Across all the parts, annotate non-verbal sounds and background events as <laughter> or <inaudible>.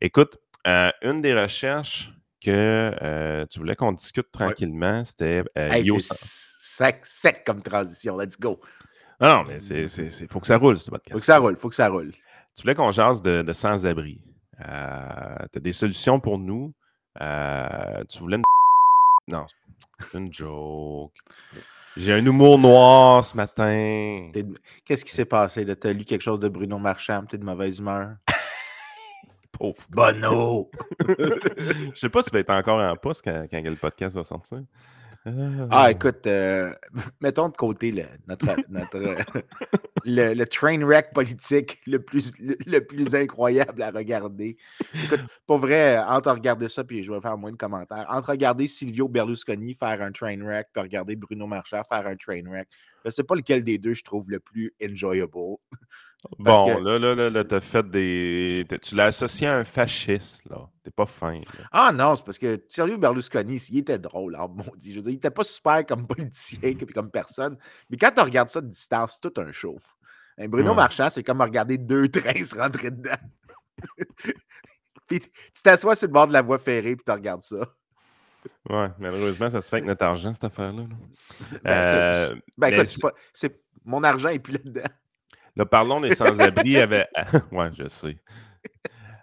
Écoute, euh, une des recherches que euh, tu voulais qu'on discute tranquillement, c'était euh, Hey, sec, sec comme transition. Let's go. Non, non, mais c'est- faut que ça roule, ce podcast. Faut que ça roule, faut que ça roule. Tu voulais qu'on jase de, de sans-abri. tu as des solutions pour nous. Euh, tu voulais une... <laughs> Non, c'est une joke. J'ai un humour noir ce matin. Qu'est-ce qui s'est passé? T'as lu quelque chose de Bruno Marchand, t'es de mauvaise humeur? Pauvre. Bono! <laughs> Je sais pas si va être encore en poste quand, quand le podcast va sortir. Ah, écoute, euh, <laughs> mettons de côté le, notre, notre, euh, <laughs> le, le train wreck politique le plus, le, le plus incroyable à regarder. Écoute, pour vrai, entre regarder ça, puis je vais faire moins de commentaires, entre regarder Silvio Berlusconi faire un train wreck, puis regarder Bruno Marchand faire un train wreck, je sais pas lequel des deux je trouve le plus enjoyable. Parce Bon, que là, là, là, là, t'as fait des. Tu l'as associé à un fasciste, là. T'es pas fin. là. Ah non, c'est parce que Silvio Berlusconi, il était drôle, alors mon Dieu. Je veux dire, il était pas super comme politicien <laughs> puis comme personne. Mais quand tu regardes ça de distance, c'est tout un show. Un Bruno. Marchand, c'est comme regarder deux <laughs> trains se rentrer dedans. <laughs> puis tu t'assois sur le bord de la voie ferrée puis tu regardes ça. Ouais, malheureusement, ça se fait avec notre argent, cette affaire-là. là. Ben, Euh, écoute, ben, mais écoute, c'est- pas- c'est mon argent est plus là-dedans. Parlons des sans-abri. avec... <laughs> ouais, je sais.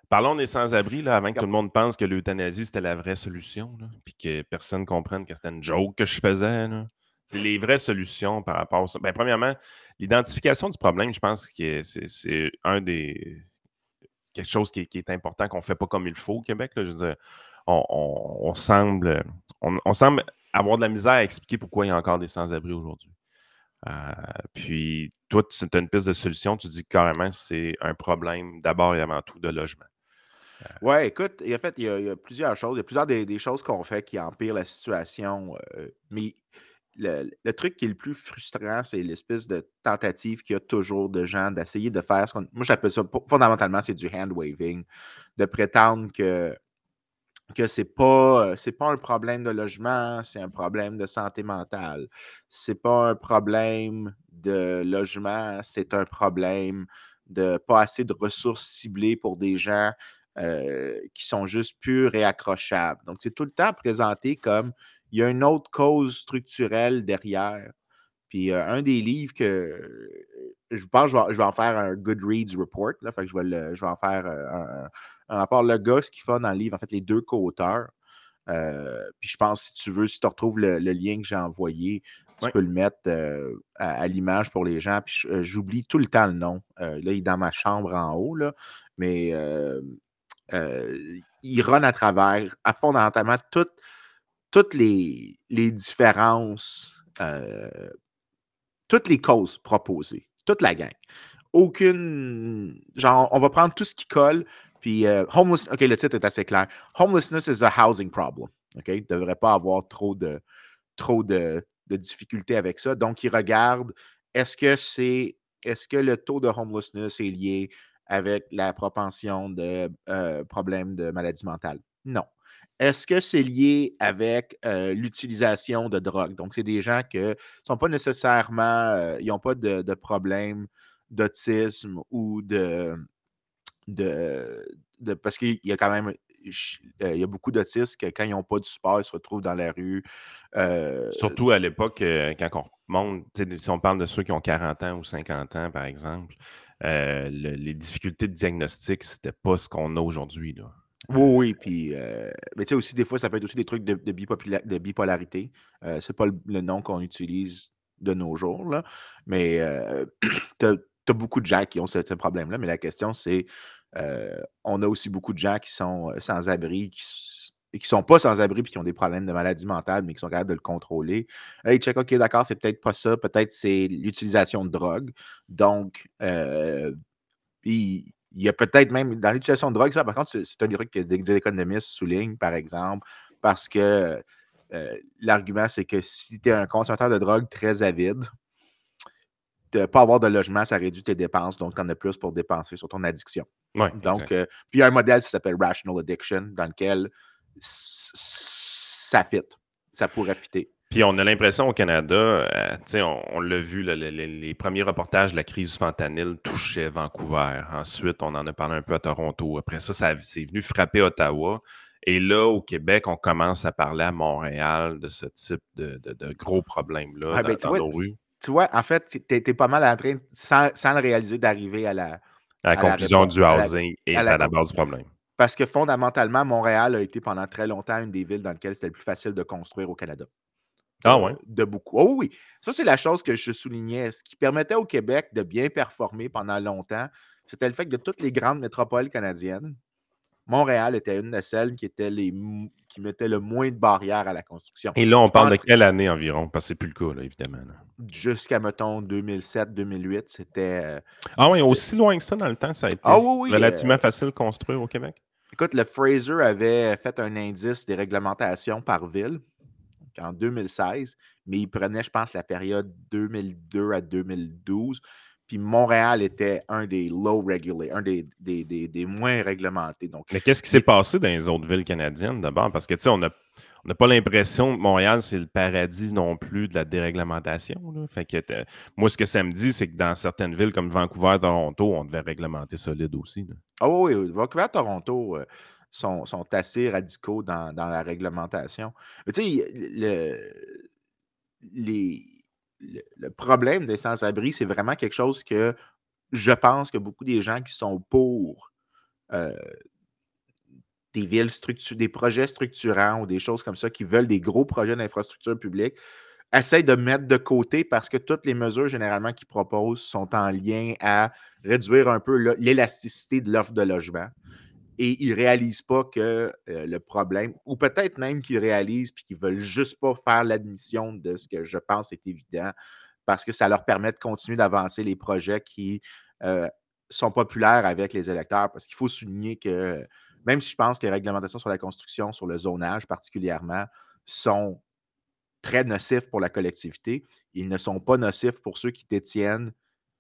Parlons des sans-abri, là, avant que tout le monde pense que l'euthanasie, c'était la vraie solution, puis que personne ne comprenne que c'était une joke que je faisais. Les vraies solutions par rapport à ça. Ben, premièrement, l'identification du problème, je pense que c'est un des. quelque chose qui est, important qu'on ne fait pas comme il faut au Québec. là. Je on semble, on, on semble avoir de la misère à expliquer pourquoi il y a encore des sans-abri aujourd'hui. Euh, puis, toi, tu as une piste de solution, tu dis que carrément c'est un problème d'abord et avant tout de logement. Ouais, écoute, et en fait, il y, a, plusieurs choses. Il y a plusieurs des, choses qu'on fait qui empirent la situation. euh, mais le, le truc qui est le plus frustrant, c'est l'espèce de tentative qu'il y a toujours de gens d'essayer de faire ce qu'on. Moi, j'appelle ça, fondamentalement, c'est du hand waving, de prétendre que que c'est pas euh, c'est pas un problème de logement, c'est un problème de santé mentale. C'est pas un problème de logement, c'est un problème de pas assez de ressources ciblées pour des gens euh, qui sont juste purs et accrochables. Donc, c'est tout le temps présenté comme il y a une autre cause structurelle derrière. Puis euh, un des livres que je pense que je vais, je vais en faire un Goodreads report. Là, je, vais le- je vais en faire un, un rapport. Le gars, ce qu'il fait dans le livre, en fait, les deux co-auteurs. euh, puis je pense, si tu veux, si tu retrouves le, le lien que j'ai envoyé, tu peux le mettre euh, à, à l'image pour les gens. Puis euh, j'oublie tout le temps le nom. Euh, là, il est dans ma chambre en haut, là, mais il run à travers, à fondamentalement, toutes, toutes les, les différences, toutes les causes proposées, toute la gang. Aucune. Genre, on va prendre tout ce qui colle, puis euh, homeless. OK, le titre est assez clair. Homelessness is a housing problem. OK? Ne devrait pas avoir trop de, trop de, de difficultés avec ça. Donc, il regarde est-ce que c'est. Est-ce que le taux de homelessness est lié avec la propension de euh, problèmes de maladie mentale? Non. Est-ce que c'est lié avec euh, l'utilisation de drogue? Donc, c'est des gens qui ne sont pas nécessairement, euh, ils n'ont pas de, de problème d'autisme ou de, de, de- Parce qu'il y a quand même. euh, Il y a beaucoup d'autistes que quand ils n'ont pas de support, ils se retrouvent dans la rue. euh, Surtout à l'époque, euh, quand on remonte, tu si on parle de ceux qui ont 40 ans ou 50 ans, par exemple, euh, le- les difficultés de diagnostic, c'était pas ce qu'on a aujourd'hui. là. Oui, oui, puis, euh, mais tu sais aussi, des fois, ça peut être aussi des trucs de, de, bipopula- de bipolarité. C'est pas le, le nom qu'on utilise de nos jours, là. Mais euh, <clears throat> tu as, beaucoup de gens qui ont ce, problème-là. Mais la question, c'est, euh, on a aussi beaucoup de gens qui sont euh, sans-abri, qui, qui sont pas sans-abri, puis qui ont des problèmes de maladie mentale, mais qui sont capables de le contrôler. Hey, check, OK, d'accord, c'est peut-être pas ça. Peut-être c'est l'utilisation de drogue. Donc, euh, il y a peut-être même dans l'utilisation de drogue, ça, par contre, c'est un des trucs que des, économistes soulignent, par exemple, parce que l'argument, c'est que si tu es un consommateur de drogue très avide, de pas avoir de logement, ça réduit tes dépenses, donc tu en as plus pour dépenser sur ton addiction. Ouais, Donc, euh, puis il y a un modèle qui s'appelle Rational Addiction, dans lequel ça fit, ça pourrait fitter. Puis on a l'impression au Canada, euh, on, on l'a vu, les, premiers reportages de la crise du fentanyl touchaient Vancouver. Ensuite, on en a parlé un peu à Toronto. Après ça, ça c'est venu frapper Ottawa. Et là, au Québec, on commence à parler à Montréal de ce type de, gros problèmes-là ben, dans, nos rues. Tu vois, en fait, tu es, pas mal en train, sans, sans le réaliser, d'arriver à la, à la conclusion du housing et à la, base du problème. Parce que fondamentalement, Montréal a été pendant très longtemps une des villes dans lesquelles c'était le plus facile de construire au Canada. Ah ouais? De beaucoup. Oh oui, ça c'est la chose que je soulignais. Ce qui permettait au Québec de bien performer pendant longtemps, c'était le fait que de toutes les grandes métropoles canadiennes, Montréal était une de celles qui, était les, qui mettait le moins de barrières à la construction. Et là, on parle de quelle année environ? Parce que c'est plus le cas, là, évidemment. Jusqu'à, mettons, 2007-2008, c'était... Euh, ah oui, aussi loin que ça dans le temps, ça a été ah relativement euh, facile de construire au Québec? Écoute, le Fraser avait fait un indice des réglementations par ville en 2016, mais il prenait, je pense, la période 2002 à 2012. Puis Montréal était un des low regulés, un des, des, moins réglementés. Donc, mais qu'est-ce qui s'est passé dans les autres villes canadiennes d'abord? Parce que, tu sais, on n'a pas l'impression que Montréal, c'est le paradis non plus de la déréglementation. Fait que, euh, moi, ce que ça me dit, c'est que dans certaines villes comme Vancouver, Toronto, on devait réglementer solide aussi. Ah oui, oui, Vancouver, Toronto, euh, sont, assez radicaux dans, la réglementation. Mais tu sais, le, le, problème des sans-abri, c'est vraiment quelque chose que je pense que beaucoup des gens qui sont pour euh, des villes des projets structurants ou des choses comme ça, qui veulent des gros projets d'infrastructure publique, essayent de mettre de côté parce que toutes les mesures généralement qu'ils proposent sont en lien à réduire un peu l'élasticité de l'offre de logement et ils ne réalisent pas que euh, le problème, ou peut-être même qu'ils réalisent puis qu'ils ne veulent juste pas faire l'admission de ce que je pense est évident, parce que ça leur permet de continuer d'avancer les projets qui euh, sont populaires avec les électeurs. Parce qu'il faut souligner que même si je pense que les réglementations sur la construction, sur le zonage particulièrement, sont très nocifs pour la collectivité, ils ne sont pas nocifs pour ceux qui détiennent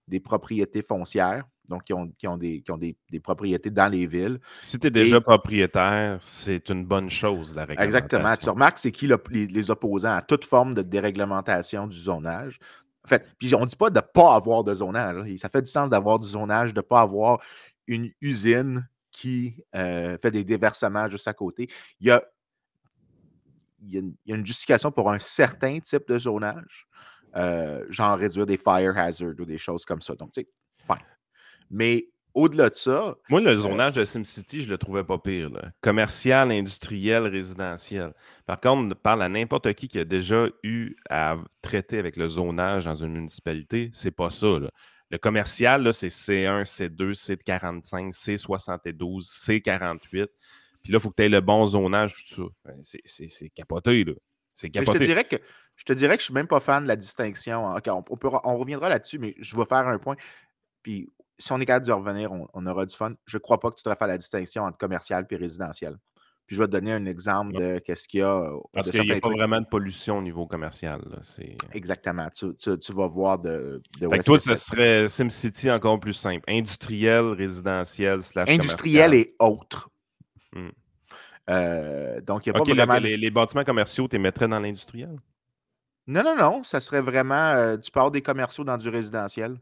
des propriétés foncières donc qui ont, ont, des, qui ont des, propriétés dans les villes. Si tu es déjà propriétaire, c'est une bonne chose, la réglementation. Exactement. Tu remarques, c'est qui les, opposants à toute forme de déréglementation du zonage. En fait, puis on ne dit pas de ne pas avoir de zonage. Hein. Ça fait du sens d'avoir du zonage, de ne pas avoir une usine qui euh, fait des déversements juste à côté. Il y a, il y a, une, justification pour un certain type de zonage, euh, genre réduire des fire hazards ou des choses comme ça. Donc, tu sais, fine. Mais au-delà de ça. Moi, le euh zonage de SimCity, je le trouvais pas pire. Commercial, industriel, résidentiel. Par contre, parle à n'importe qui qui a déjà eu à traiter avec le zonage dans une municipalité, c'est pas ça. Le commercial, c'est C1, C2, C45, C72, C48. Puis là, il faut que tu aies le bon zonage, tout ça. Ben, c'est capoté, là. C'est capoté. Je te dirais que je te dirais que je suis même pas fan de la distinction. on, on reviendra là-dessus, mais je vais faire un point. Puis si on est capable de revenir, on, aura du fun. Je ne crois pas que tu devrais faire la distinction entre commercial et résidentiel. Puis je vais te donner un exemple de qu'est-ce qu'il y a. Parce qu'il n'y a pas vraiment de pollution au niveau commercial. Exactement. Tu, vas voir de. de fait que toi, ce serait SimCity encore plus simple. Industriel, résidentiel, slash Industriel et autre. Hmm. Euh, donc, il n'y a pas vraiment. les, bâtiments commerciaux, tu les mettrais dans l'industriel? Non, non, non. Ça serait vraiment. Euh, du des commerciaux dans du résidentiel.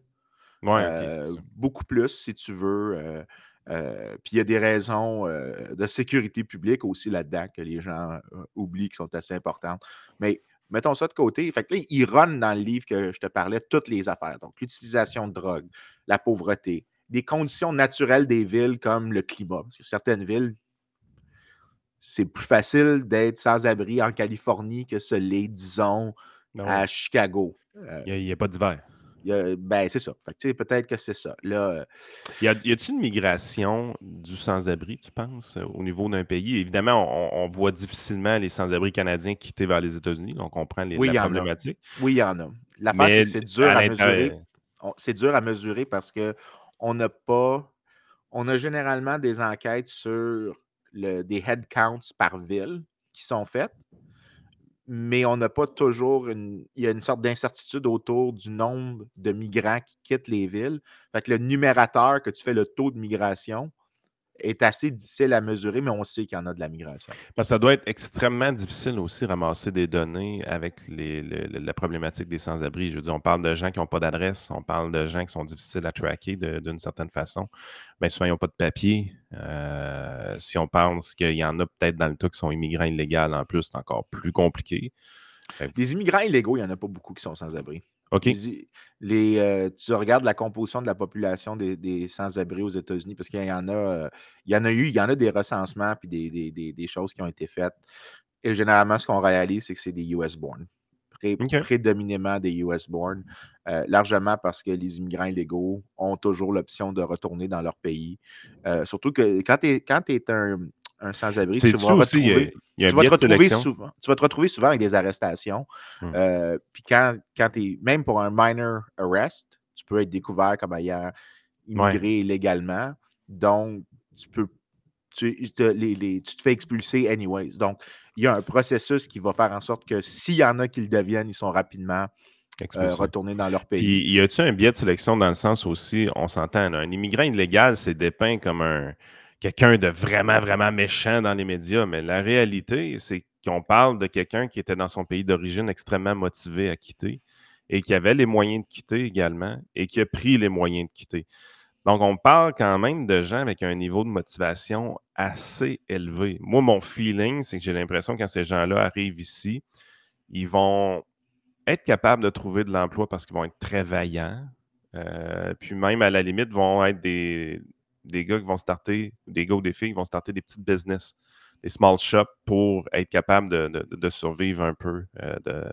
Euh, beaucoup plus, si tu veux. Euh, euh, puis il y a des raisons de sécurité publique aussi là-dedans que les gens oublient qui sont assez importantes. Mais mettons ça de côté. Fait que là, il run dans le livre que je te parlais toutes les affaires. Donc, l'utilisation de drogue, la pauvreté, les conditions naturelles des villes comme le climat. Parce que certaines villes, c'est plus facile d'être sans abri en Californie que ce l'est, disons, ben à Chicago. Il n'y a, pas d'hiver ben, c'est ça. peut-être que c'est ça. Là, euh y a-t-il une migration du sans-abri, tu penses, euh, au niveau d'un pays? Évidemment, on, voit difficilement les sans-abri canadiens quitter vers les États-Unis, donc on comprend les, oui, la problématique. Oui, il y en a. La face, c'est dur à, mesurer. C'est dur à mesurer parce qu'on n'a pas. On a généralement des enquêtes sur le, des headcounts par ville qui sont faites mais on n'a pas toujours une. Il y a une sorte d'incertitude autour du nombre de migrants qui quittent les villes. Fait que le numérateur que tu fais le taux de migration est assez difficile à mesurer, mais on sait qu'il y en a de la migration. ça doit être extrêmement difficile aussi ramasser des données avec les, la problématique des sans-abri. Je veux dire, on parle de gens qui n'ont pas d'adresse, on parle de gens qui sont difficiles à tracker d'une certaine façon. Bien souvent, ils n'ont pas de papier. Euh, si on pense qu'il y en a peut-être dans le tas qui sont immigrants illégaux en plus, c'est encore plus compliqué. Les immigrants illégaux, il n'y en a pas beaucoup qui sont sans-abri. OK. Les, euh, tu regardes la composition de la population des, sans-abri aux États-Unis, parce qu'il y en a, euh, il y en a eu, il y en a des recensements puis des, choses qui ont été faites. Et généralement, ce qu'on réalise, c'est que c'est des US born. Prédominément des US born. Euh, largement parce que les immigrants illégaux ont toujours l'option de retourner dans leur pays. surtout que quand tu es, un, un sans-abri, tu, vas, retrouver, tu, vas te retrouver souvent, tu vas te retrouver souvent avec des arrestations. Hum. Euh, puis quand, quand tu es, même pour un minor arrest, tu peux être découvert comme ayant immigré illégalement. Donc, tu peux tu, te, les, tu te fais expulser anyways. Donc, il y a un processus qui va faire en sorte que s'il y en a qui le deviennent, ils sont rapidement euh, retournés dans leur pays. Puis, y a-t-il un biais de sélection dans le sens aussi, on s'entend, un immigrant illégal, c'est dépeint comme un, quelqu'un de vraiment, vraiment méchant dans les médias, mais la réalité, c'est qu'on parle de quelqu'un qui était dans son pays d'origine extrêmement motivé à quitter et qui avait les moyens de quitter également et qui a pris les moyens de quitter. Donc, on parle quand même de gens avec un niveau de motivation assez élevé. Moi, mon feeling, c'est que j'ai l'impression que quand ces gens-là arrivent ici, ils vont être capables de trouver de l'emploi parce qu'ils vont être très vaillants. Euh, puis même, à la limite, vont être des, des gars qui vont starter, des gars ou des filles qui vont starter des petites business, des small shops pour être capable de, survivre un peu euh,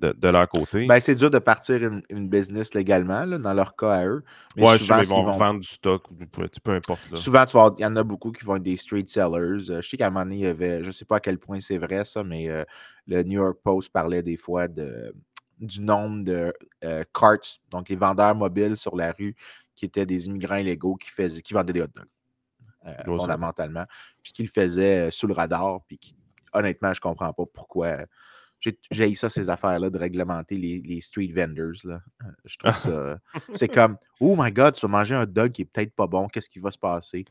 de, leur côté. Ben, c'est dur de partir une, business légalement, dans leur cas à eux. Mais souvent, ils vont, vendre du stock, peu, importe. Souvent, il y en a beaucoup qui vont être des street sellers. Euh, je sais qu'à un moment donné, il y avait, je ne sais pas à quel point c'est vrai ça, mais euh, le New York Post parlait des fois de, du nombre de carts, donc les vendeurs mobiles sur la rue qui étaient des immigrants illégaux qui, faisaient, qui vendaient des hot dogs, euh, fondamentalement, puis qui le faisaient euh, sous le radar, puis honnêtement, je ne comprends pas pourquoi. J'ai eu ça, ces affaires-là, de réglementer les, street vendors. Là. Euh, je trouve ça. <laughs> c'est comme, oh my god, tu vas manger un hot dog qui est peut-être pas bon, qu'est-ce qui va se passer?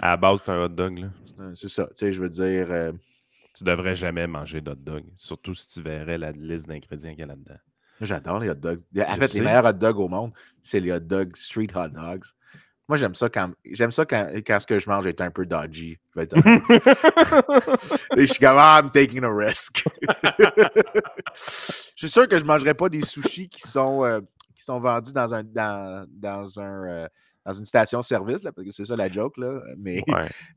À la base, c'est un hot dog. C'est ça, tu sais, je veux dire. Tu devrais jamais manger d'hot dog, surtout si tu verrais la liste d'ingrédients qu'il y a là-dedans. J'adore les hot dogs. En fait, les meilleurs hot dogs au monde, c'est les hot dogs, street hot dogs. Moi, j'aime ça quand j'aime ça quand, quand, ce que je mange est un peu dodgy. Je <laughs> Et je suis comme ah, I'm taking a risk. <laughs> je suis sûr que je ne mangerais pas des sushis qui sont, euh, qui sont vendus dans un dans, dans un euh, dans une station-service, parce que c'est ça la joke, là. Mais,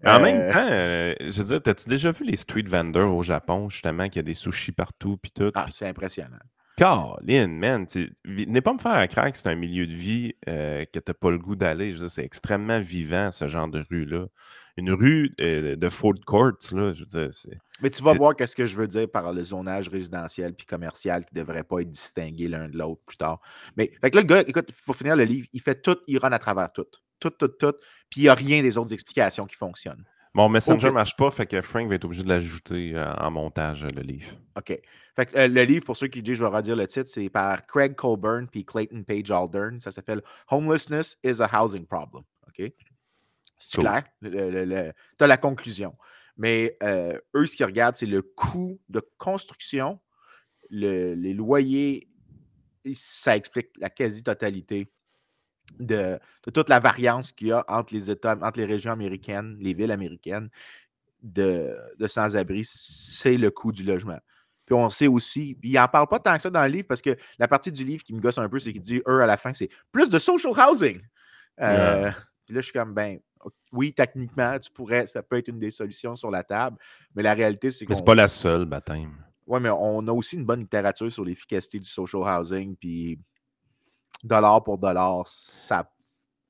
en même euh, temps, je veux dire, as-tu déjà vu les street vendors au Japon, justement, qu'il y a des sushis partout, puis tout? Ah, c'est impressionnant. Caroline, man, n'est pas me faire à craindre que c'est un milieu de vie euh, que tu n'as pas le goût d'aller. C'est extrêmement vivant, ce genre de rue-là. Une rue euh, de food courts, là, je veux dire, Mais tu vas voir qu'est-ce que je veux dire par le zonage résidentiel puis commercial qui ne devrait pas être distingué l'un de l'autre plus tard. Mais fait que là, le gars, écoute, il faut finir le livre, il fait tout, il run à travers tout. Tout, tout, tout. Puis il n'y a rien des autres explications qui fonctionnent. Mon Messenger ne marche pas, fait que Frank va être obligé de l'ajouter euh, en montage, le livre. OK. Fait que, euh, le livre, pour ceux qui disent, je vais redire le titre, c'est par Craig Colburn puis Clayton Page Aldern. Ça s'appelle Homelessness is a Housing Problem. OK? C'est clair? Tu as la conclusion. Mais euh, eux, ce qu'ils regardent, c'est le coût de construction, les loyers. Ça explique la quasi-totalité de, toute la variance qu'il y a entre les États, entre les régions américaines, les villes américaines de, sans-abri, c'est le coût du logement. Puis on sait aussi, il n'en parle pas tant que ça dans le livre parce que la partie du livre qui me gosse un peu, c'est qu'il dit, eux, à la fin, c'est plus de social housing. Euh, puis là, je suis comme, ben, oui, techniquement, tu pourrais, ça peut être une des solutions sur la table, mais la réalité, c'est que. Mais c'est pas la seule, baptême. Oui, mais on a aussi une bonne littérature sur l'efficacité du social housing, puis dollar pour dollar, ça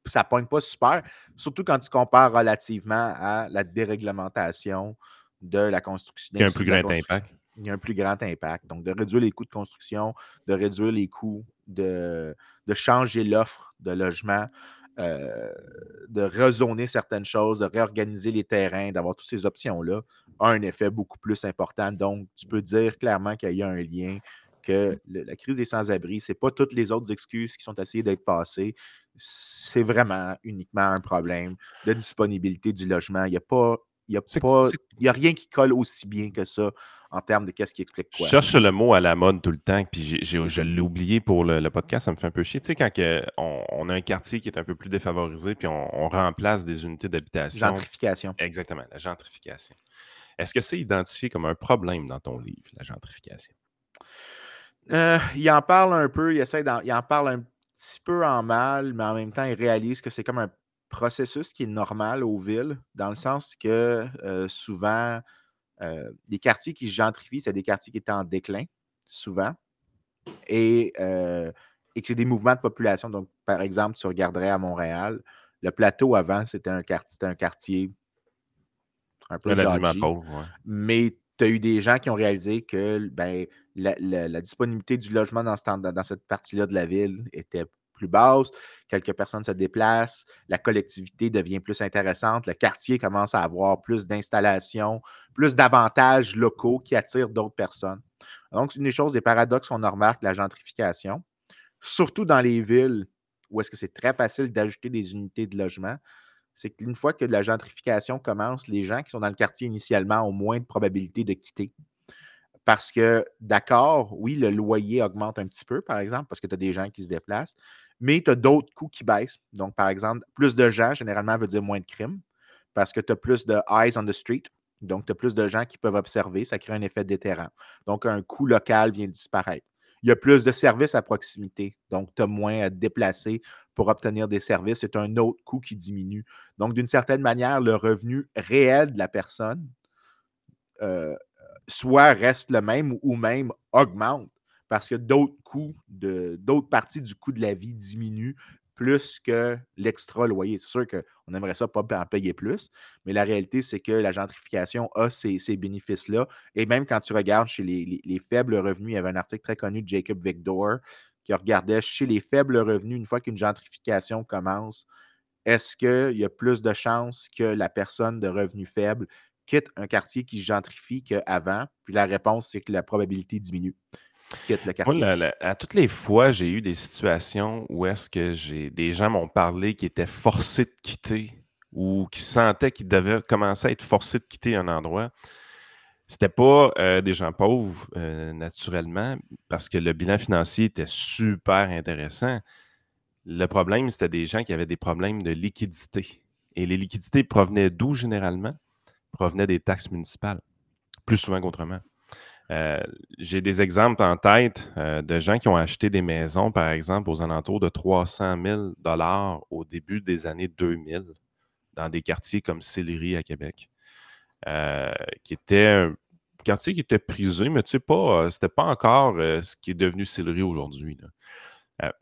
ça pointe pas super, surtout quand tu compares relativement à la déréglementation de la construction. Il y a un plus grand impact. Il y a un plus grand impact. Donc, de réduire les coûts de construction, de réduire les coûts, de, de changer l'offre de logement, euh, de rezoner certaines choses, de réorganiser les terrains, d'avoir toutes ces options-là, a un effet beaucoup plus important. Donc, tu peux dire clairement qu'il y a un lien que la crise des sans-abri, ce n'est pas toutes les autres excuses qui sont essayées d'être passées. C'est vraiment uniquement un problème de disponibilité du logement. Il n'y a pas. Il a, a rien qui colle aussi bien que ça en termes de qu'est-ce qui explique quoi. Je cherche le mot à la mode tout le temps, puis je l'ai oublié pour le, podcast, ça me fait un peu chier. Tu sais, quand on, a un quartier qui est un peu plus défavorisé, puis on, remplace des unités d'habitation. Gentrification. Exactement, la gentrification. Est-ce que c'est identifié comme un problème dans ton livre, la gentrification? Euh, il en parle un peu, il, essaie il en parle un petit peu en mal, mais en même temps, il réalise que c'est comme un processus qui est normal aux villes, dans le sens que euh, souvent, euh, les quartiers qui se gentrifient, c'est des quartiers qui étaient en déclin, souvent, et, et que c'est des mouvements de population. Donc, par exemple, tu regarderais à Montréal, le plateau avant, c'était un, quartier, un quartier un peu pauvre, mais tu as eu des gens qui ont réalisé que ben, la, disponibilité du logement dans, dans cette partie-là de la ville était plus basse, quelques personnes se déplacent, la collectivité devient plus intéressante, le quartier commence à avoir plus d'installations, plus d'avantages locaux qui attirent d'autres personnes. Donc, une des choses, des paradoxes qu'on remarque, la gentrification, surtout dans les villes où est-ce que c'est très facile d'ajouter des unités de logement, c'est qu'une fois que la gentrification commence, les gens qui sont dans le quartier initialement ont moins de probabilité de quitter. Parce que, d'accord, oui, le loyer augmente un petit peu, par exemple, parce que tu as des gens qui se déplacent, mais tu as d'autres coûts qui baissent. Donc, par exemple, plus de gens, généralement, veut dire moins de crimes, parce que tu as plus de eyes on the street. Donc, tu as plus de gens qui peuvent observer, ça crée un effet déterrant. Donc, un coût local vient disparaître. Il y a plus de services à proximité. Donc, tu as moins à te déplacer pour obtenir des services. C'est un autre coût qui diminue. Donc, d'une certaine manière, le revenu réel de la personne euh, soit reste le même ou même augmente parce que d'autres coûts, d'autres parties du coût de la vie diminuent plus que l'extra loyer. C'est sûr qu'on aimerait ça pas en payer plus, mais la réalité, c'est que la gentrification a ces, bénéfices-là. Et même quand tu regardes chez les, faibles revenus, il y avait un article très connu de Jacob Victor qui regardait chez les faibles revenus, une fois qu'une gentrification commence, est-ce qu'il y a plus de chances que la personne de revenus faibles quitte un quartier qui gentrifie qu'avant? Puis la réponse, c'est que la probabilité diminue à toutes les fois, j'ai eu des situations où est-ce que j'ai des gens m'ont parlé qui étaient forcés de quitter ou qui sentaient qu'ils devaient commencer à être forcés de quitter un endroit. C'était pas euh, des gens pauvres, euh, naturellement, parce que le bilan financier était super intéressant. Le problème, c'était des gens qui avaient des problèmes de liquidité. Et les liquidités provenaient d'où généralement? Provenaient des taxes municipales, plus souvent qu'autrement. Euh, j'ai des exemples en tête euh, de gens qui ont acheté des maisons, par exemple, aux alentours de 300 000 au début des années 2000, dans des quartiers comme Sillery à Québec, euh, qui était un quartier qui était prisé, mais tu sais pas, c'était pas encore ce qui est devenu Sillery aujourd'hui.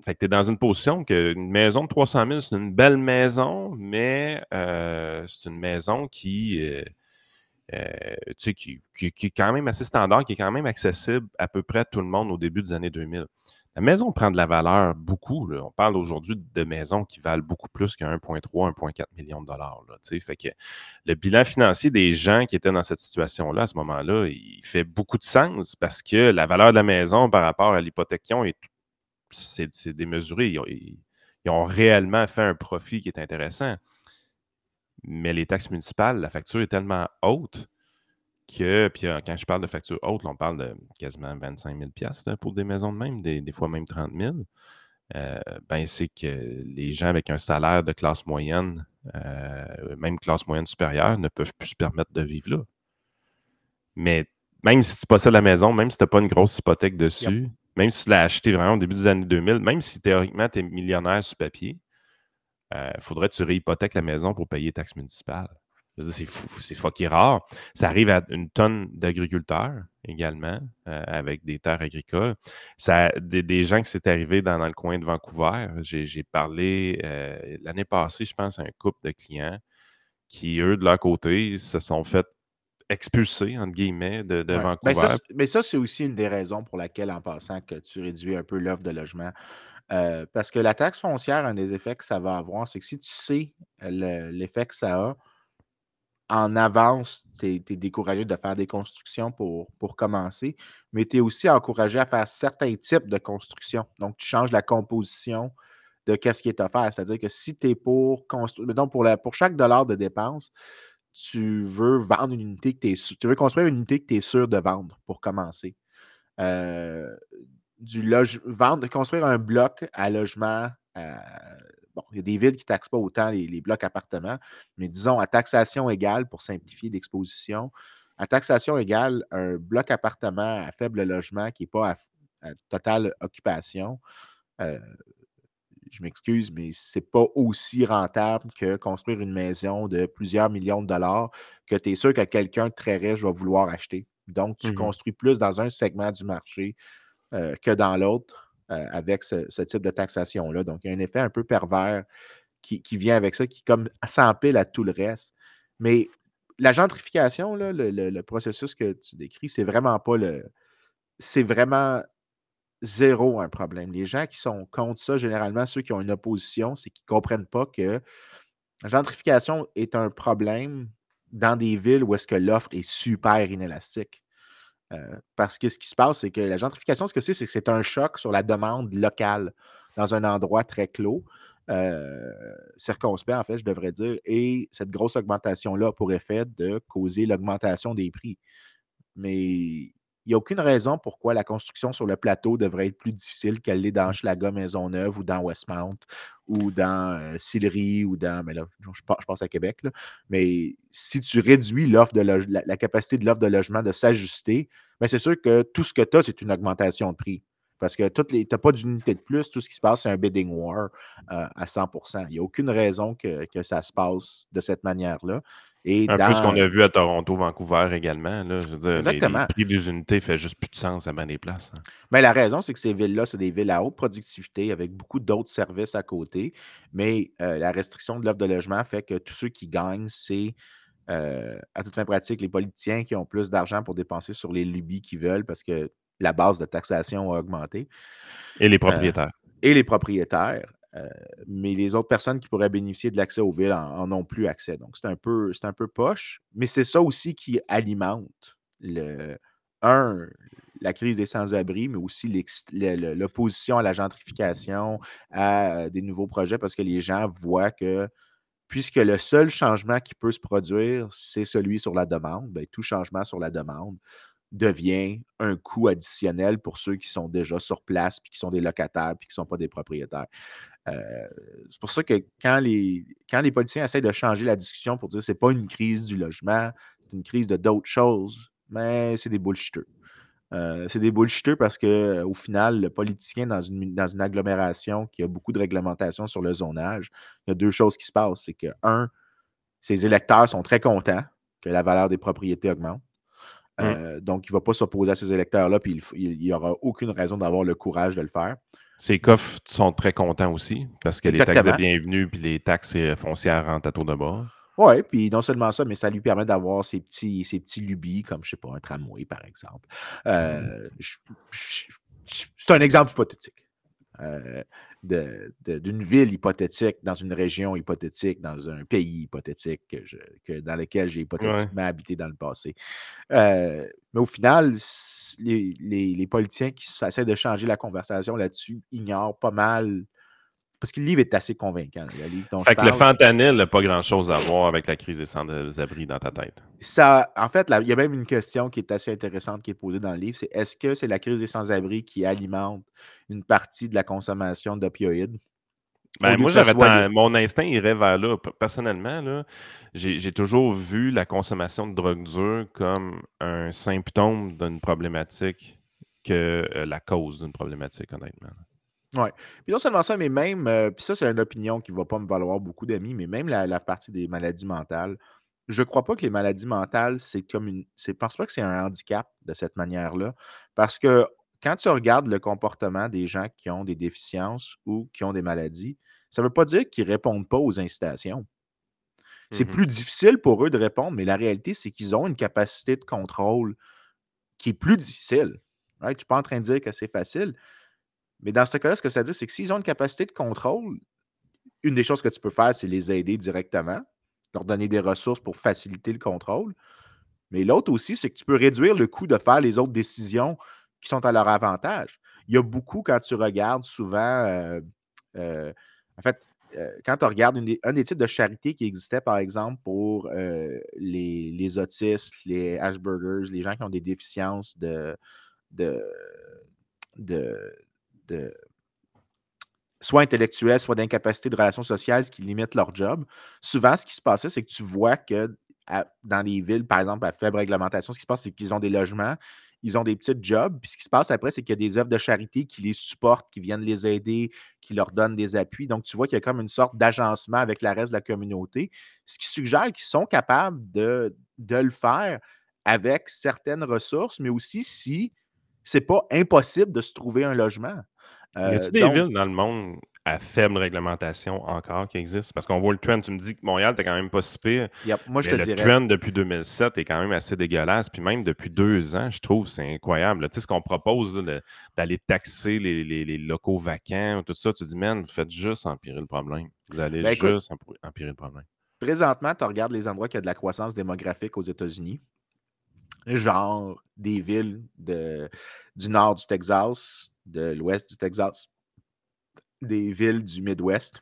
fait que tu es dans une position que une maison de 300 000, c'est une belle maison, mais c'est une maison qui euh, qui, est quand même assez standard, qui est quand même accessible à peu près à tout le monde au début des années 2000. La maison prend de la valeur beaucoup. On parle aujourd'hui de maisons qui valent beaucoup plus que 1,3, 1,4 million de dollars. fait que le bilan financier des gens qui étaient dans cette situation-là à ce moment-là, il fait beaucoup de sens parce que la valeur de la maison par rapport à l'hypothèque c'est démesuré. Ils ont réellement fait un profit qui est intéressant. Mais les taxes municipales, la facture est tellement haute que, puis euh, quand je parle de facture haute, on parle de quasiment 25 000 pour des maisons de même, des, fois même 30 000. Euh, ben, c'est que les gens avec un salaire de classe moyenne, euh, même classe moyenne supérieure, ne peuvent plus se permettre de vivre là. Mais même si tu possèdes la maison, même si tu n'as pas une grosse hypothèque dessus, même si tu l'as acheté vraiment au début des années 2000, même si théoriquement tu es millionnaire sur papier, euh, faudrait que tu réhypothèques la maison pour payer taxes municipales. C'est fou, c'est fucké rare. Ça arrive à une tonne d'agriculteurs également, euh, avec des terres agricoles. Ça, des, gens qui s'est arrivé dans, le coin de Vancouver. J'ai parlé euh, l'année passée, je pense, à un couple de clients qui, eux, de leur côté, se sont fait expulser, entre guillemets, de, ben, Vancouver. mais ça, c'est aussi une des raisons pour laquelle, en passant, que tu réduis un peu l'offre de logement. Euh, parce que la taxe foncière, un des effets que ça va avoir, c'est que si tu sais l'effet que ça a, en avance, tu es, découragé de faire des constructions pour, pour commencer, mais tu es aussi encouragé à faire certains types de constructions. Donc, tu changes la composition de ce qui est offert. C'est-à-dire que si tu es pour construire, donc pour, pour chaque dollar de dépense, tu veux vendre une unité que es tu veux construire une unité que tu es sûr de vendre pour commencer. Euh, du vendre, construire un bloc à logement. Euh, bon, il y a des villes qui ne taxent pas autant les, blocs appartements, mais disons à taxation égale, pour simplifier l'exposition, à taxation égale, un bloc appartement à faible logement qui n'est pas à, totale occupation, euh, je m'excuse, mais ce n'est pas aussi rentable que construire une maison de plusieurs millions de dollars que tu es sûr que quelqu'un de très riche va vouloir acheter. Donc, tu mmh construis plus dans un segment du marché euh, que dans l'autre euh, avec ce, type de taxation-là. Donc, il y a un effet un peu pervers qui, vient avec ça, qui comme s'empile à tout le reste. Mais la gentrification, le, le, processus que tu décris, c'est vraiment pas le. C'est vraiment zéro un problème. Les gens qui sont contre ça, généralement, ceux qui ont une opposition, c'est qu'ils ne comprennent pas que la gentrification est un problème dans des villes où est-ce que l'offre est super inélastique. Euh, parce que ce qui se passe, c'est que la gentrification, ce que c'est, c'est que c'est un choc sur la demande locale dans un endroit très clos, euh, circonspect, en fait, je devrais dire, et cette grosse augmentation-là a pour effet de causer l'augmentation des prix. Mais il n'y a aucune raison pourquoi la construction sur le plateau devrait être plus difficile qu'elle l'est dans. Schlaga Maisonneuve ou dans Westmount ou dans euh, Sillery ou dans. Mais là, je, pense à Québec. Mais si tu réduis l'offre de la, capacité de l'offre de logement de s'ajuster, ben, c'est sûr que tout ce que tu as, c'est une augmentation de prix. Parce que tu n'as pas d'unité de plus, tout ce qui se passe, c'est un bidding war euh, à 100% Il n'y a aucune raison que, que, ça se passe de cette manière-là un peu ce qu'on a vu à Toronto, Vancouver également. Là, je veux dire, le prix des unités fait juste plus de sens à bien des places. Hein. Ben, la raison, c'est que ces villes-là, c'est des villes à haute productivité avec beaucoup d'autres services à côté. Mais euh, la restriction de l'offre de logement fait que tous ceux qui gagnent, c'est euh, à toute fin pratique les politiciens qui ont plus d'argent pour dépenser sur les lubies qu'ils veulent parce que la base de taxation a augmenté. Et les euh, propriétaires. et les propriétaires. Euh, mais les autres personnes qui pourraient bénéficier de l'accès aux villes en, ont plus accès. Donc, c'est un peu, c'est un peu poche, mais c'est ça aussi qui alimente le, un, la crise des sans-abri, mais aussi l'opposition à la gentrification, à euh, des nouveaux projets, parce que les gens voient que puisque le seul changement qui peut se produire, c'est celui sur la demande, bien, tout changement sur la demande devient un coût additionnel pour ceux qui sont déjà sur place, puis qui sont des locataires, puis qui ne sont pas des propriétaires. Euh, c'est pour ça que quand les, quand les politiciens essaient de changer la discussion pour dire que ce n'est pas une crise du logement, c'est une crise de d'autres choses, mais c'est des bullshiteux. Euh, c'est des bullshiteux parce qu'au final, le politicien dans une, dans une agglomération qui a beaucoup de réglementation sur le zonage, il y a deux choses qui se passent. C'est que, un, ses électeurs sont très contents que la valeur des propriétés augmente. Mmh. Euh, donc, il ne va pas s'opposer à ces électeurs-là, puis il n'y aura aucune raison d'avoir le courage de le faire. Ces coffres sont très contents aussi parce que les taxes de bienvenue puis les taxes euh, foncières rentrent à tour de bord. Oui, puis non seulement ça, mais ça lui permet d'avoir ses petits, ses petits lubies, comme, je sais pas, un tramway, par exemple. Euh, c'est un exemple hypothétique. Euh, d'une ville hypothétique dans une région hypothétique, dans un pays hypothétique que dans lequel j'ai hypothétiquement habité dans le passé. mais au final, les, politiciens qui essaient de changer la conversation là-dessus ignorent pas mal. Parce que le livre est assez convaincant. Le fait que le fentanyl n'a pas grand-chose à voir avec la crise des sans-abri dans ta tête. Ça, en fait, il y a même une question qui est assez intéressante qui est posée dans le livre, c'est est-ce que c'est la crise des sans-abri qui alimente une partie de la consommation d'opioïdes? Ben, moi, j'avais mon instinct irait vers là. Personnellement, j'ai toujours vu la consommation de drogue dure comme un symptôme d'une problématique que euh, la cause d'une problématique, honnêtement. Oui. Puis non seulement ça, mais même, euh, puis ça, c'est une opinion qui ne va pas me valoir beaucoup d'amis, mais même la, partie des maladies mentales. Je ne crois pas que les maladies mentales, c'est comme une. Je ne pense pas que c'est un handicap de cette manière-là. Parce que quand tu regardes le comportement des gens qui ont des déficiences ou qui ont des maladies, ça ne veut pas dire qu'ils ne répondent pas aux incitations. C'est mmh plus difficile pour eux de répondre, mais la réalité, c'est qu'ils ont une capacité de contrôle qui est plus difficile. Je ne suis pas en train de dire que c'est facile, mais dans ce cas-là, ce que ça dire, c'est que s'ils ont une capacité de contrôle, une des choses que tu peux faire, c'est les aider directement. leur donner des ressources pour faciliter le contrôle. Mais l'autre aussi, c'est que tu peux réduire le coût de faire les autres décisions qui sont à leur avantage. Il y a beaucoup, quand tu regardes souvent, euh, euh, en fait, euh, quand tu regardes un des types de charité qui existait, par exemple, pour les, autistes, les Ashburgers, les gens qui ont des déficiences de, de, de, soit intellectuelles, soit d'incapacité de relations sociales, qui limite leur job. Souvent, ce qui se passait, c'est que tu vois que dans les villes, par exemple, à faible réglementation, ce qui se passe, c'est qu'ils ont des logements, ils ont des petits jobs. Puis ce qui se passe après, c'est qu'il y a des œuvres de charité qui les supportent, qui viennent les aider, qui leur donnent des appuis. Donc, tu vois qu'il y a comme une sorte d'agencement avec la reste de la communauté, ce qui suggère qu'ils sont capables de, de le faire avec certaines ressources, mais aussi si c'est pas impossible de se trouver un logement. Y a-t-il euh, des villes dans le monde à faible réglementation encore qui existe? Parce qu'on voit le trend. Tu me dis que Montréal, t'es quand même pas si pire. moi, je te le trend depuis 2007 est quand même assez dégueulasse. Puis même depuis deux ans, je trouve, c'est incroyable. Tu sais, ce qu'on propose d'aller taxer les, locaux vacants, tout ça, tu dis, man, vous faites juste empirer le problème. Vous allez ben, juste empirer le problème. Présentement, tu regardes les endroits qui ont de la croissance démographique aux États-Unis genre des villes de, du nord du Texas, de l'ouest du Texas, des villes du Midwest,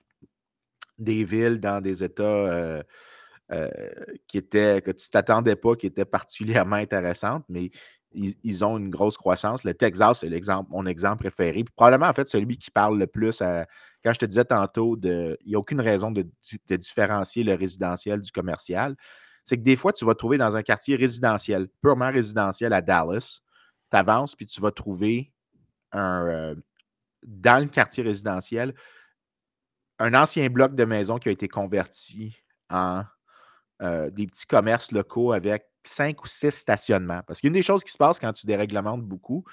des villes dans des États euh, euh, qui étaient, que tu ne t'attendais pas, qui étaient particulièrement intéressantes, mais ils, ont une grosse croissance. Le Texas, c'est l'exemple, mon exemple préféré. probablement, en fait, celui qui parle le plus à, quand je te disais tantôt, il n'y a aucune raison de, différencier le résidentiel du commercial. C'est que des fois, tu vas trouver dans un quartier résidentiel, purement résidentiel à Dallas, tu avances, puis tu vas trouver euh, dans le quartier résidentiel, un ancien bloc de maison qui a été converti en euh, des petits commerces locaux avec cinq ou six stationnements. Parce qu'une des choses qui se passe quand tu déréglementes beaucoup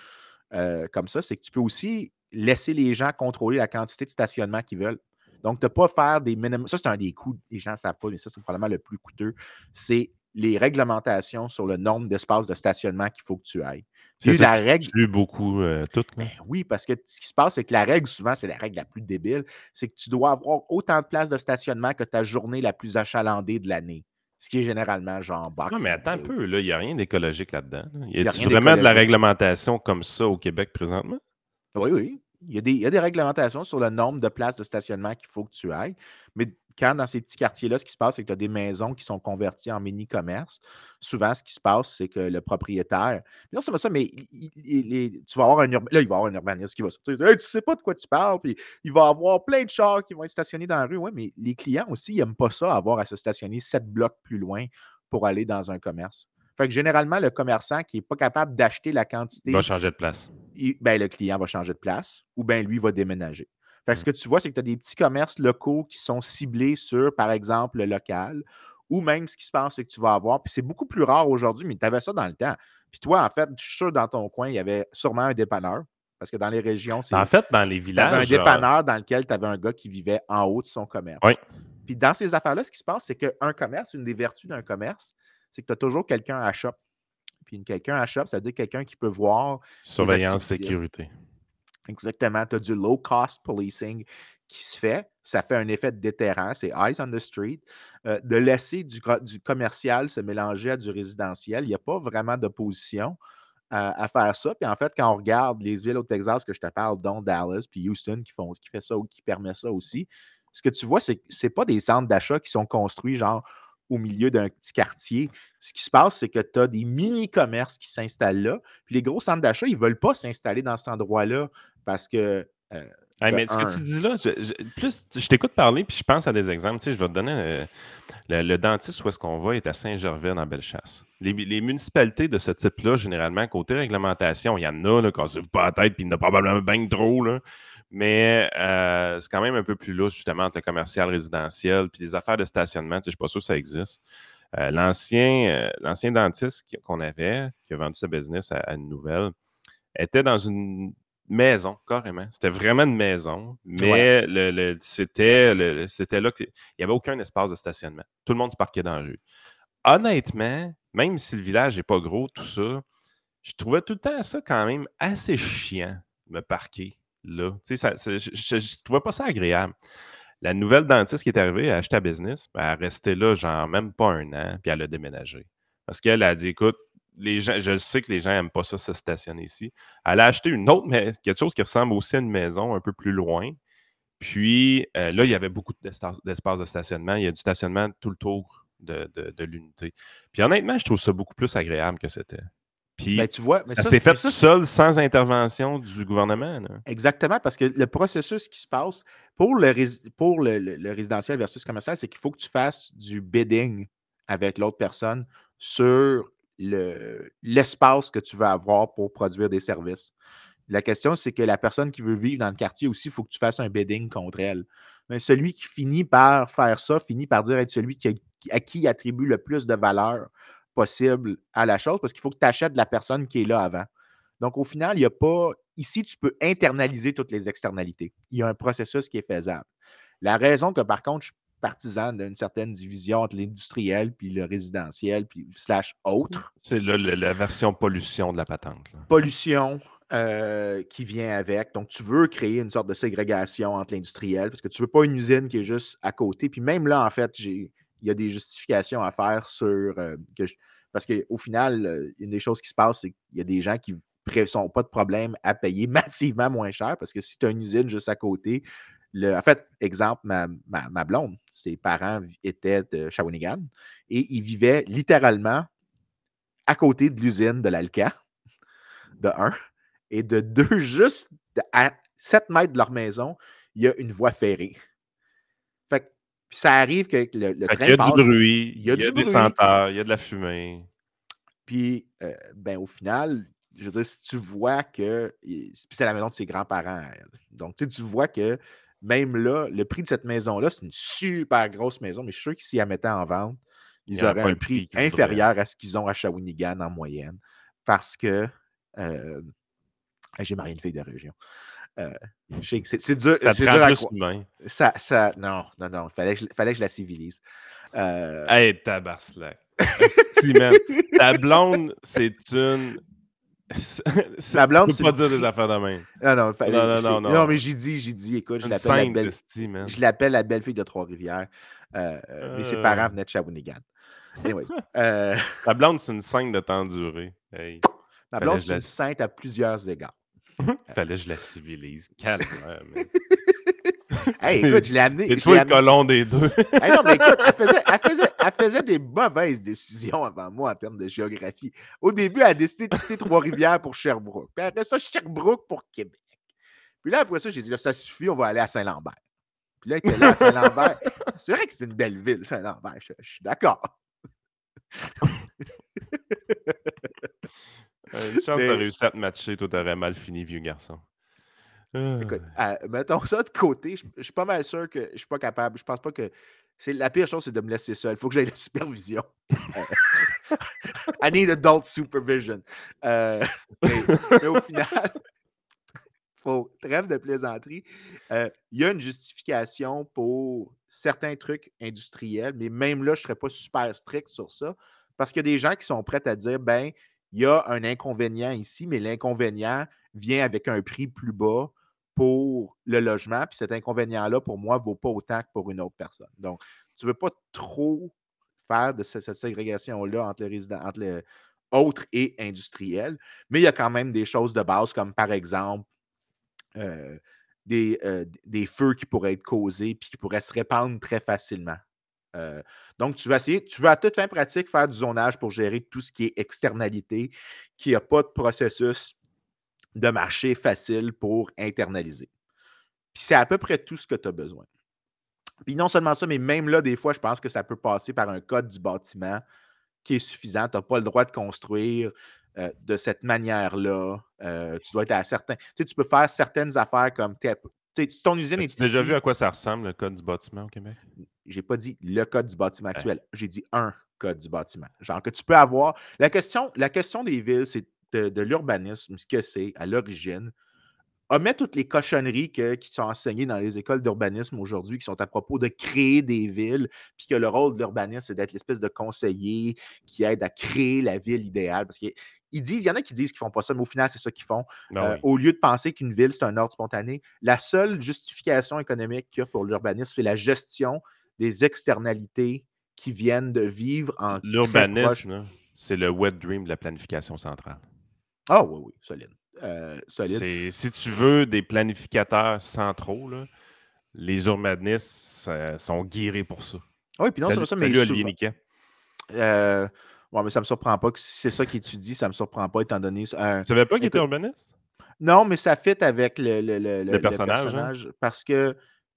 euh, comme ça, c'est que tu peux aussi laisser les gens contrôler la quantité de stationnement qu'ils veulent. Donc, de ne pas faire des minimums. Ça, c'est un des coûts, les gens ne savent pas, mais ça, c'est probablement le plus coûteux. C'est les réglementations sur le nombre d'espaces de stationnement qu'il faut que tu ailles. C'est la règle. beaucoup euh, tout. Ben oui, parce que ce qui se passe, c'est que la règle, souvent, c'est la règle la plus débile, c'est que tu dois avoir autant de places de stationnement que ta journée la plus achalandée de l'année. Ce qui est généralement genre box. Non, mais attends un peu, il n'y a rien d'écologique là-dedans. Y a, -il vraiment de la réglementation comme ça au Québec présentement? Oui, oui. Il y, a des, il y, a des, réglementations sur le nombre de places de stationnement qu'il faut que tu ailles. Mais quand dans ces petits quartiers-là, ce qui se passe, c'est que tu as des maisons qui sont converties en mini-commerce. Souvent, ce qui se passe, c'est que le propriétaire. Non, c'est pas ça, mais tu vas avoir un Là, il va avoir un urbaniste qui va se dire Tu sais pas de quoi tu parles, puis il va avoir plein de chars qui vont être stationnés dans la rue. Oui, mais les clients aussi, ils n'aiment pas ça, avoir à se stationner sept blocs plus loin pour aller dans un commerce. Fait que généralement, le commerçant qui n'est pas capable d'acheter la quantité. Va changer de place. ben, le client va changer de place ou bien lui va déménager. Fait que ce mmh. que tu vois, c'est que tu as des petits commerces locaux qui sont ciblés sur, par exemple, le local. Ou même ce qui se passe, c'est que tu vas avoir, puis c'est beaucoup plus rare aujourd'hui, mais tu avais ça dans le temps. Puis toi, en fait, je suis sûr dans ton coin, il y avait sûrement un dépanneur. Parce que dans les régions, c'est. En fait, dans les villages. Tu un dépanneur dans lequel tu avais un gars qui vivait en haut de son commerce. Oui. Puis dans ces affaires-là, ce qui se passe, c'est qu'un commerce, une des vertus d'un commerce, c'est que tu as toujours quelqu'un à shop. Puis quelqu'un à shop, ça veut dire quelqu'un qui peut voir. Surveillance, sécurité. Exactement. Tu as du low-cost policing qui se fait. Ça fait un effet de déterrent. C'est eyes on the street. Euh, de laisser du, commercial se mélanger à du résidentiel, il n'y a pas vraiment d'opposition à, faire ça. Puis en fait, quand on regarde les villes au Texas que je te parle, dont Dallas, puis Houston qui, font, qui fait ça ou qui permet ça aussi, ce que tu vois, c'est que ce pas des centres d'achat qui sont construits genre au milieu d'un petit quartier. Ce qui se passe, c'est que tu as des mini-commerces qui s'installent là. Puis les gros centres d'achat, ils ne veulent pas s'installer dans cet endroit-là parce que. Euh, mais ce que tu dis là, je, plus je t'écoute parler, puis je pense à des exemples. Tu sais, je vais te donner euh, le, dentiste où est-ce qu'on va est à Saint-Gervais dans Bellechasse. Les, les municipalités de ce type-là, généralement, côté réglementation, il y en a, là, quand vous pas la tête, puis il y en a probablement bien trop. Là. Mais euh, c'est quand même un peu plus louche, justement, entre le commercial résidentiel puis les affaires de stationnement. Je ne suis pas sûr que ça existe. l'ancien, l'ancien dentiste qu'on avait, qui a vendu sa business à une nouvelle, était dans une maison, carrément. C'était vraiment une maison, mais le, c'était, là qu'il n'y avait aucun espace de stationnement. Tout le monde se parquait dans la rue. Honnêtement, même si le village n'est pas gros, tout ça, je trouvais tout le temps ça quand même assez chiant, me parquer je ne trouvais pas ça agréable. La nouvelle dentiste qui est arrivée, a acheté à business, ben, elle est restée là, genre même pas un an, puis elle a déménagé. Parce qu'elle a dit écoute, les gens, je sais que les gens n'aiment pas ça se stationner ici. Elle a acheté une autre, mais quelque chose qui ressemble aussi à une maison un peu plus loin. Puis euh, là, il y avait beaucoup d'espace de stationnement. Il y a du stationnement tout le tour de, l'unité. Puis honnêtement, je trouve ça beaucoup plus agréable que c'était. Puis ben, tu vois, ça, s'est fait tout seul, sans intervention du gouvernement. Exactement, parce que le processus qui se passe pour le, pour le, résidentiel versus commercial, c'est qu'il faut que tu fasses du bidding avec l'autre personne sur l'espace que tu veux avoir pour produire des services. La question, c'est que la personne qui veut vivre dans le quartier aussi, il faut que tu fasses un bidding contre elle. Mais celui qui finit par faire ça, finit par dire être celui qui, à qui il attribue le plus de valeur possible à la chose, parce qu'il faut que tu achètes la personne qui est là avant. Donc, au final, il n'y a pas. Ici, tu peux internaliser toutes les externalités. Il y a un processus qui est faisable. La raison que, par contre, je suis partisan d'une certaine division entre l'industriel puis le résidentiel, puis slash autre. C'est la version pollution de la patente. Pollution, euh, qui vient avec. Donc, tu veux créer une sorte de ségrégation entre l'industriel parce que tu ne veux pas une usine qui est juste à côté. Puis même là, en fait, il y a des justifications à faire sur. Euh, que parce qu'au final, euh, une des choses qui se passe, c'est qu'il y a des gens qui n'ont pas de problème à payer <laughs> massivement moins cher parce que si tu as une usine juste à côté, le, en fait, exemple, ma, ma, blonde, ses parents étaient de Shawinigan et ils vivaient littéralement à côté de l'usine de l'Alca, <laughs> de un et de deux, juste à 7 mètres de leur maison, il y a une voie ferrée. Puis ça arrive que le, le train Il y a du bruit, il y a, des senteurs, il y a de la fumée. Puis, euh, ben, au final, je veux dire, si tu vois que. c'est la maison de ses grands-parents. Donc, tu vois que même là, le prix de cette maison-là, c'est une super grosse maison, mais je suis sûr que s'ils la mettaient en vente, ils auraient un prix, inférieur à ce qu'ils ont à Shawinigan en moyenne. Parce que euh, j'ai marié une fille de région. Euh, c'est dur. Ça te dur Ça, ça, non, non, non. Il fallait, que je, fallait que je la civilise. Euh... Hey, tabarnak. Ta blonde, c'est une. <laughs> La blonde, tu peux pas dire des affaires de même. Non, non, fallait, non, non, non, non, mais j'ai dit, j'ai dit, écoute, je l'appelle la belle, je l'appelle la belle fille de Trois-Rivières. Euh, mais ses parents euh. venaient de Shawinigan. Anyways. Euh... La blonde, c'est une scène de temps duré. Hey. La blonde, c'est une sainte à plusieurs égards. <laughs> Fallait que je la civilise. Calme. <laughs> hey, écoute, je l'ai amené. C'est toi le colon des deux. <laughs> hey, non, mais écoute, elle faisait, elle, faisait, elle faisait, des mauvaises décisions avant moi en termes de géographie. Au début, elle a décidé de quitter Trois-Rivières pour Sherbrooke. Puis après ça, Sherbrooke pour Québec. Puis là, après ça, j'ai dit, ça suffit, on va aller à Saint-Lambert. Puis là, elle était là à Saint-Lambert. C'est vrai que c'est une belle ville, Saint-Lambert. je suis d'accord. Euh, une chance de réussir à te matcher, toi, t'aurais mal fini, vieux garçon. Écoute, ah. euh, mettons ça de côté, je, suis pas mal sûr que je suis pas capable. Je pense pas que. c'est La pire chose, c'est de me laisser seul. Il faut que j'aille la supervision. Euh, <laughs> I need adult supervision. mais, au final, <laughs> faut trêve de plaisanterie. Il y a une justification pour certains trucs industriels, mais même là, je ne serais pas super strict sur ça. Parce qu'il y a des gens qui sont prêts à dire ben, il y a un inconvénient ici, mais l'inconvénient vient avec un prix plus bas pour le logement. Puis cet inconvénient-là, pour moi, ne vaut pas autant que pour une autre personne. Donc, tu ne veux pas trop faire de cette, ségrégation-là entre le résident, entre autre et industriel, mais il y a quand même des choses de base, comme par exemple euh, des, euh, des, feux qui pourraient être causés puis qui pourraient se répandre très facilement. Euh, donc, tu vas essayer, tu vas à toute fin pratique faire du zonage pour gérer tout ce qui est externalité, qui n'a pas de processus de marché facile pour internaliser. Puis c'est à peu près tout ce que tu as besoin. Puis non seulement ça, mais même là, des fois, je pense que ça peut passer par un code du bâtiment qui est suffisant. Tu n'as pas le droit de construire euh, de cette manière-là. Euh, tu dois être à certains. Tu sais, tu peux faire certaines affaires comme ton usine est. Tu as déjà vu à quoi ça ressemble le code du bâtiment au Québec? J'ai pas dit le code du bâtiment actuel. J'ai dit un code du bâtiment. Genre que tu peux avoir. La question, la question des villes, c'est de, l'urbanisme, ce que c'est à l'origine. Omet toutes les cochonneries qui sont enseignées dans les écoles d'urbanisme aujourd'hui, qui sont à propos de créer des villes, puis que le rôle de l'urbanisme, c'est d'être l'espèce de conseiller qui aide à créer la ville idéale. Parce qu'il ils disent, il y en a qui disent qu'ils font pas ça, mais au final, c'est ça qu'ils font. Ben Euh, oui. Au lieu de penser qu'une ville, c'est un ordre spontané, la seule justification économique qu'il y a pour l'urbanisme, c'est la gestion des externalités qui viennent de vivre en. L'urbanisme, c'est le wet dream de la planification centrale. Ah oui, oui, solide. Euh, solide. Si tu veux des planificateurs centraux, là, les urbanistes euh, sont guéris pour ça. Oui, puis non, c'est ça, mais salut, euh, ouais, mais ça me surprend pas que si c'est ça qui étudie, ça me surprend pas étant donné. euh, Tu savais pas qu'il était urbaniste? Non, mais ça fit avec le, le- le- le- personnage, hein? personnage parce que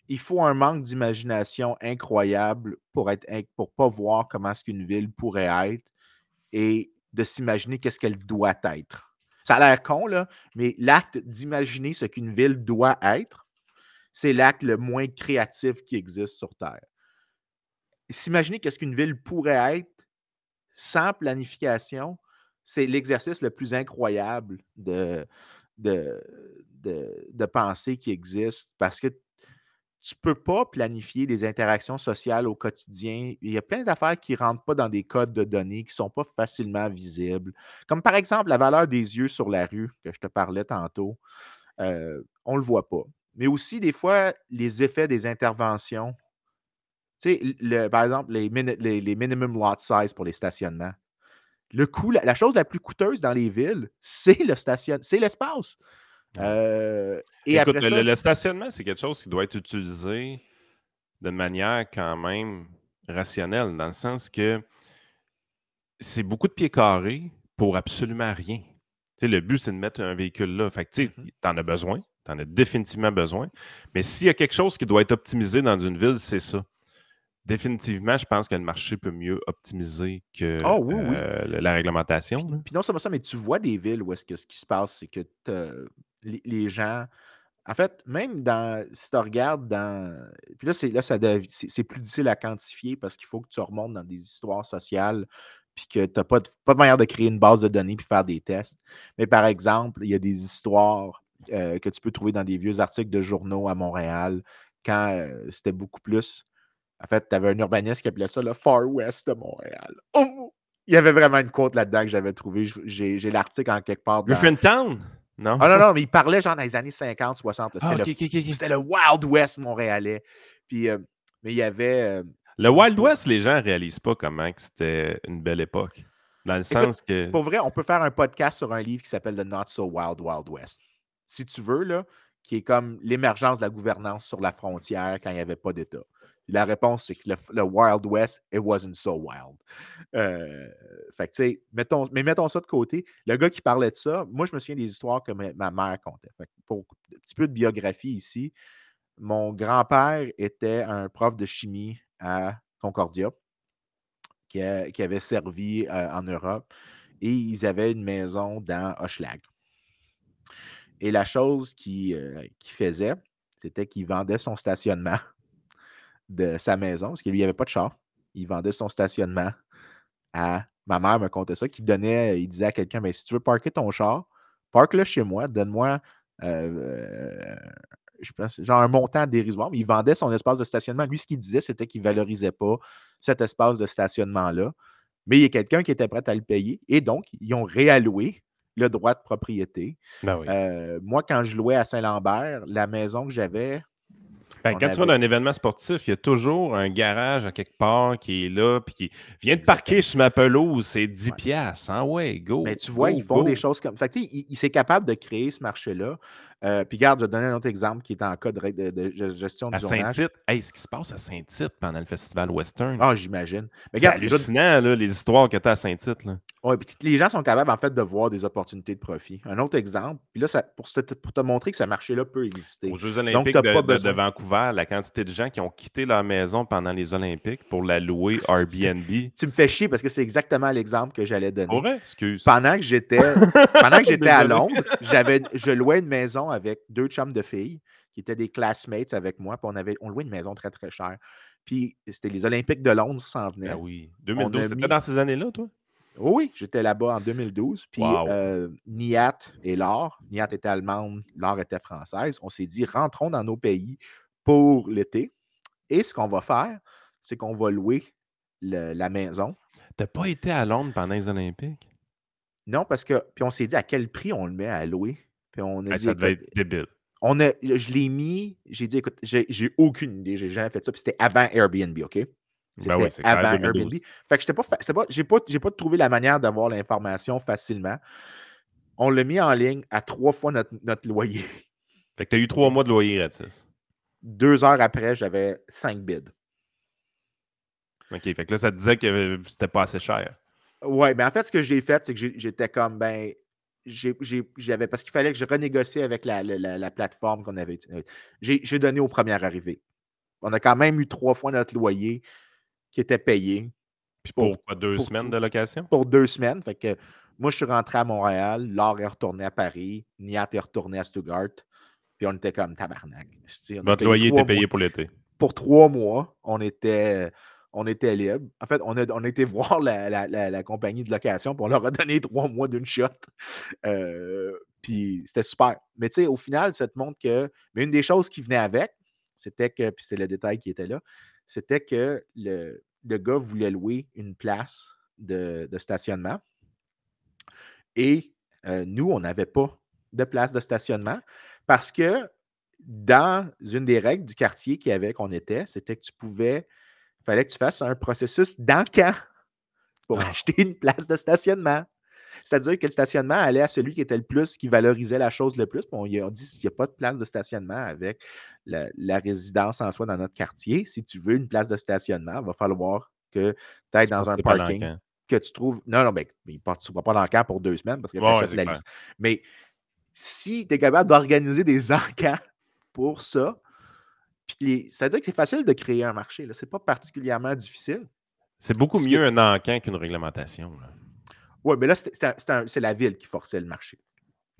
il faut un manque d'imagination incroyable pour être pour pas voir comment est-ce qu'une ville pourrait être et de s'imaginer qu'est-ce qu'elle doit être. Ça a l'air con, mais l'acte d'imaginer ce qu'une ville doit être, c'est l'acte le moins créatif qui existe sur Terre. S'imaginer qu'est-ce qu'une ville pourrait être sans planification, c'est l'exercice le plus incroyable de, de, de, de pensée qui existe parce que tu ne peux pas planifier les interactions sociales au quotidien. Il y a plein d'affaires qui ne rentrent pas dans des codes de données, qui ne sont pas facilement visibles. Comme par exemple la valeur des yeux sur la rue que je te parlais tantôt. Euh, on ne le voit pas. Mais aussi, des fois, les effets des interventions. Tu sais, par exemple, les minimum lot size pour les stationnements. Le coût, la, la chose la plus coûteuse dans les villes, <laughs> c'est le station, c'est l'espace. Euh, et Écoute, après le, ça, le stationnement, c'est quelque chose qui doit être utilisé d'une manière quand même rationnelle, dans le sens que c'est beaucoup de pieds carrés pour absolument rien. Tu le but, c'est de mettre un véhicule là. Fait tu sais, Mhm. t'en as besoin. T'en as définitivement besoin. Mais s'il y a quelque chose qui doit être optimisé dans une ville, c'est ça. Définitivement, je pense que le marché peut mieux optimiser que Oh, oui, oui. euh, la réglementation. Puis non seulement ça, mais tu vois des villes où est-ce que ce qui se passe, c'est que les, les gens. En fait, même dans. Si tu regardes dans. Puis là, c'est là, ça c'est c'est plus difficile à quantifier parce qu'il faut que tu remontes dans des histoires sociales, puis que tu n'as pas de, pas de manière de créer une base de données puis faire des tests. Mais par exemple, il y a des histoires euh, que tu peux trouver dans des vieux articles de journaux à Montréal quand euh, c'était beaucoup plus. En fait, tu avais un urbaniste qui appelait ça le Far West de Montréal. Oh! Il y avait vraiment une quote là-dedans que j'avais trouvé. Je- J'ai l'article en quelque part. dans- Griffintown? Non? Ah non, non, mais il parlait genre dans les années 50, 60. là. Ah, C'était le, Wild West montréalais. Puis, euh, mais il y avait. euh, Le Wild. West, les gens ne réalisent pas comment que c'était une belle époque. Dans le Écoute, sens que. pour vrai, on peut faire un podcast sur un livre qui s'appelle The Not So Wild Wild West. Si tu veux, là, qui est comme l'émergence de la gouvernance sur la frontière quand il n'y avait pas d'État. La réponse, c'est que le, Wild West, it wasn't so wild. Euh, fait mettons, mais mettons ça de côté. Le gars qui parlait de ça, moi, je me souviens des histoires que ma, mère contait. Pour un petit peu de biographie ici, mon grand-père était un prof de chimie à Concordia qui, avait servi euh, en Europe et ils avaient une maison dans Hochelag. Et la chose euh, qu'il faisait, c'était qu'il vendait son stationnement de sa maison, parce qu'il n'y avait pas de char. Il vendait son stationnement à. Ma mère me contait ça, qu'il donnait, il disait à quelqu'un Mais si tu veux parker ton char, parque-le chez moi, donne-moi. euh, je pense, genre un montant dérisoire, il vendait son espace de stationnement. Lui, ce qu'il disait, c'était qu'il ne valorisait pas cet espace de stationnement-là. Mais il y a quelqu'un qui était prêt à le payer. Et donc, ils ont réalloué le droit de propriété. Ben oui. Euh, moi, quand je louais à Saint-Lambert, la maison que j'avais, Ben, quand tu vas dans un événement sportif, il y a toujours un garage à quelque part qui est là, puis qui vient de parquer sur ma pelouse, c'est 10 Ouais. piastres. Hein? Ouais, go. mais tu vois, go, ils font des choses comme. Fait que, sais, il, il s'est capable de créer ce marché-là. Euh, puis, regarde, je vais te donner un autre exemple qui est en cas de, de- de gestion du À. Saint-Tite, hey, ce qui se passe à Saint-Tite pendant le festival Western, Ah, j'imagine. C'est hallucinant, là, les histoires que tu as à Saint-Tite. Ouais, puis les gens sont capables, en fait, de voir des opportunités de profit. Un autre exemple, puis là, ça, pour, te, pour te montrer que ce marché-là peut exister. Aux Jeux olympiques de, de-. Vancouver, la quantité de gens qui ont quitté leur maison pendant les Olympiques pour la louer Airbnb. Tu me fais chier parce que c'est exactement l'exemple que j'allais donner. Vrai? Excuse. Pendant que j'étais pendant que <laughs> j'étais à. Londres, j'avais je louais une maison avec deux chums de filles qui étaient des classmates avec moi, puis on avait on louait une maison très très chère. Puis c'était les Olympiques de Londres qui s'en venaient. Ben oui. 2012, a c'était mis- dans ces années-là, toi? Oui, j'étais là-bas en 2012. Puis Wow. euh, Niat et Laure, Niat était allemande, Laure était française. On s'est dit, rentrons dans nos pays pour l'été. Et ce qu'on va faire, c'est qu'on va louer le- la maison. T'as pas été à Londres pendant les Olympiques? Non, parce que. Puis on s'est dit à quel prix on le met à louer? Puis on a dit. ça devait être débile. on a, je l'ai mis, j'ai dit, écoute, j'ai aucune idée, j'ai jamais fait ça. Puis c'était avant Airbnb, OK? C'était Ben oui, avant 2012. Airbnb. Fait que j'étais pas, pas, j'ai pas, j'ai pas trouvé la manière d'avoir l'information facilement. On l'a mis en ligne à trois fois notre, notre loyer. <laughs> Fait que tu as eu trois mois de loyer gratis. Deux heures après, j'avais cinq bids. OK. Fait que là, ça te disait que c'était pas assez cher. Ouais, mais en fait, ce que j'ai fait, c'est que j'étais comme, ben, j'avais, parce qu'il fallait que je renégocie avec la, la- la- la plateforme qu'on avait. J'ai donné aux premières arrivées. On a quand même eu trois fois notre loyer qui était payé Puis Pour- pour, quoi, deux pour semaines de location? pour deux semaines. Fait que moi, je suis rentré à Montréal, Laure est retourné à Paris, Niat est retourné à Stuttgart, puis on était comme tabarnak. Votre loyer était payé mois- pour l'été. pour trois mois, on était, on était libre. En fait, on a, on été <laughs> voir la, compagnie de location, on leur a donné <laughs> trois mois d'une shot. Euh, puis c'était super. Mais tu sais, au final, ça te montre que. Mais une des choses qui venait avec, c'était que, puis c'est le détail qui était là, c'était que le, gars voulait louer une place de, de stationnement. Et euh, nous, on n'avait pas de place de stationnement parce que dans une des règles du quartier qu'il y avait qu'on était, c'était que tu pouvais, il fallait que tu fasses un processus d'encan pour Ah. acheter une place de stationnement. C'est-à-dire que le stationnement allait à celui qui était le plus, qui valorisait la chose le plus. Puis on, dit qu'il n'y a pas de place de stationnement avec la, la résidence en soi dans notre quartier. Si tu veux une place de stationnement, il va falloir que tu ailles dans un parking que tu trouves. Non, non, mais il ne participeras pas dans le camp pour deux semaines parce que tu Ouais, la liste. Mais si tu es capable d'organiser des <laughs> encans pour ça, puis ça veut dire que c'est facile de créer un marché. Ce n'est pas particulièrement difficile. C'est beaucoup que- mieux un encan qu'une réglementation. Oui, mais là, c'est la ville qui forçait le marché.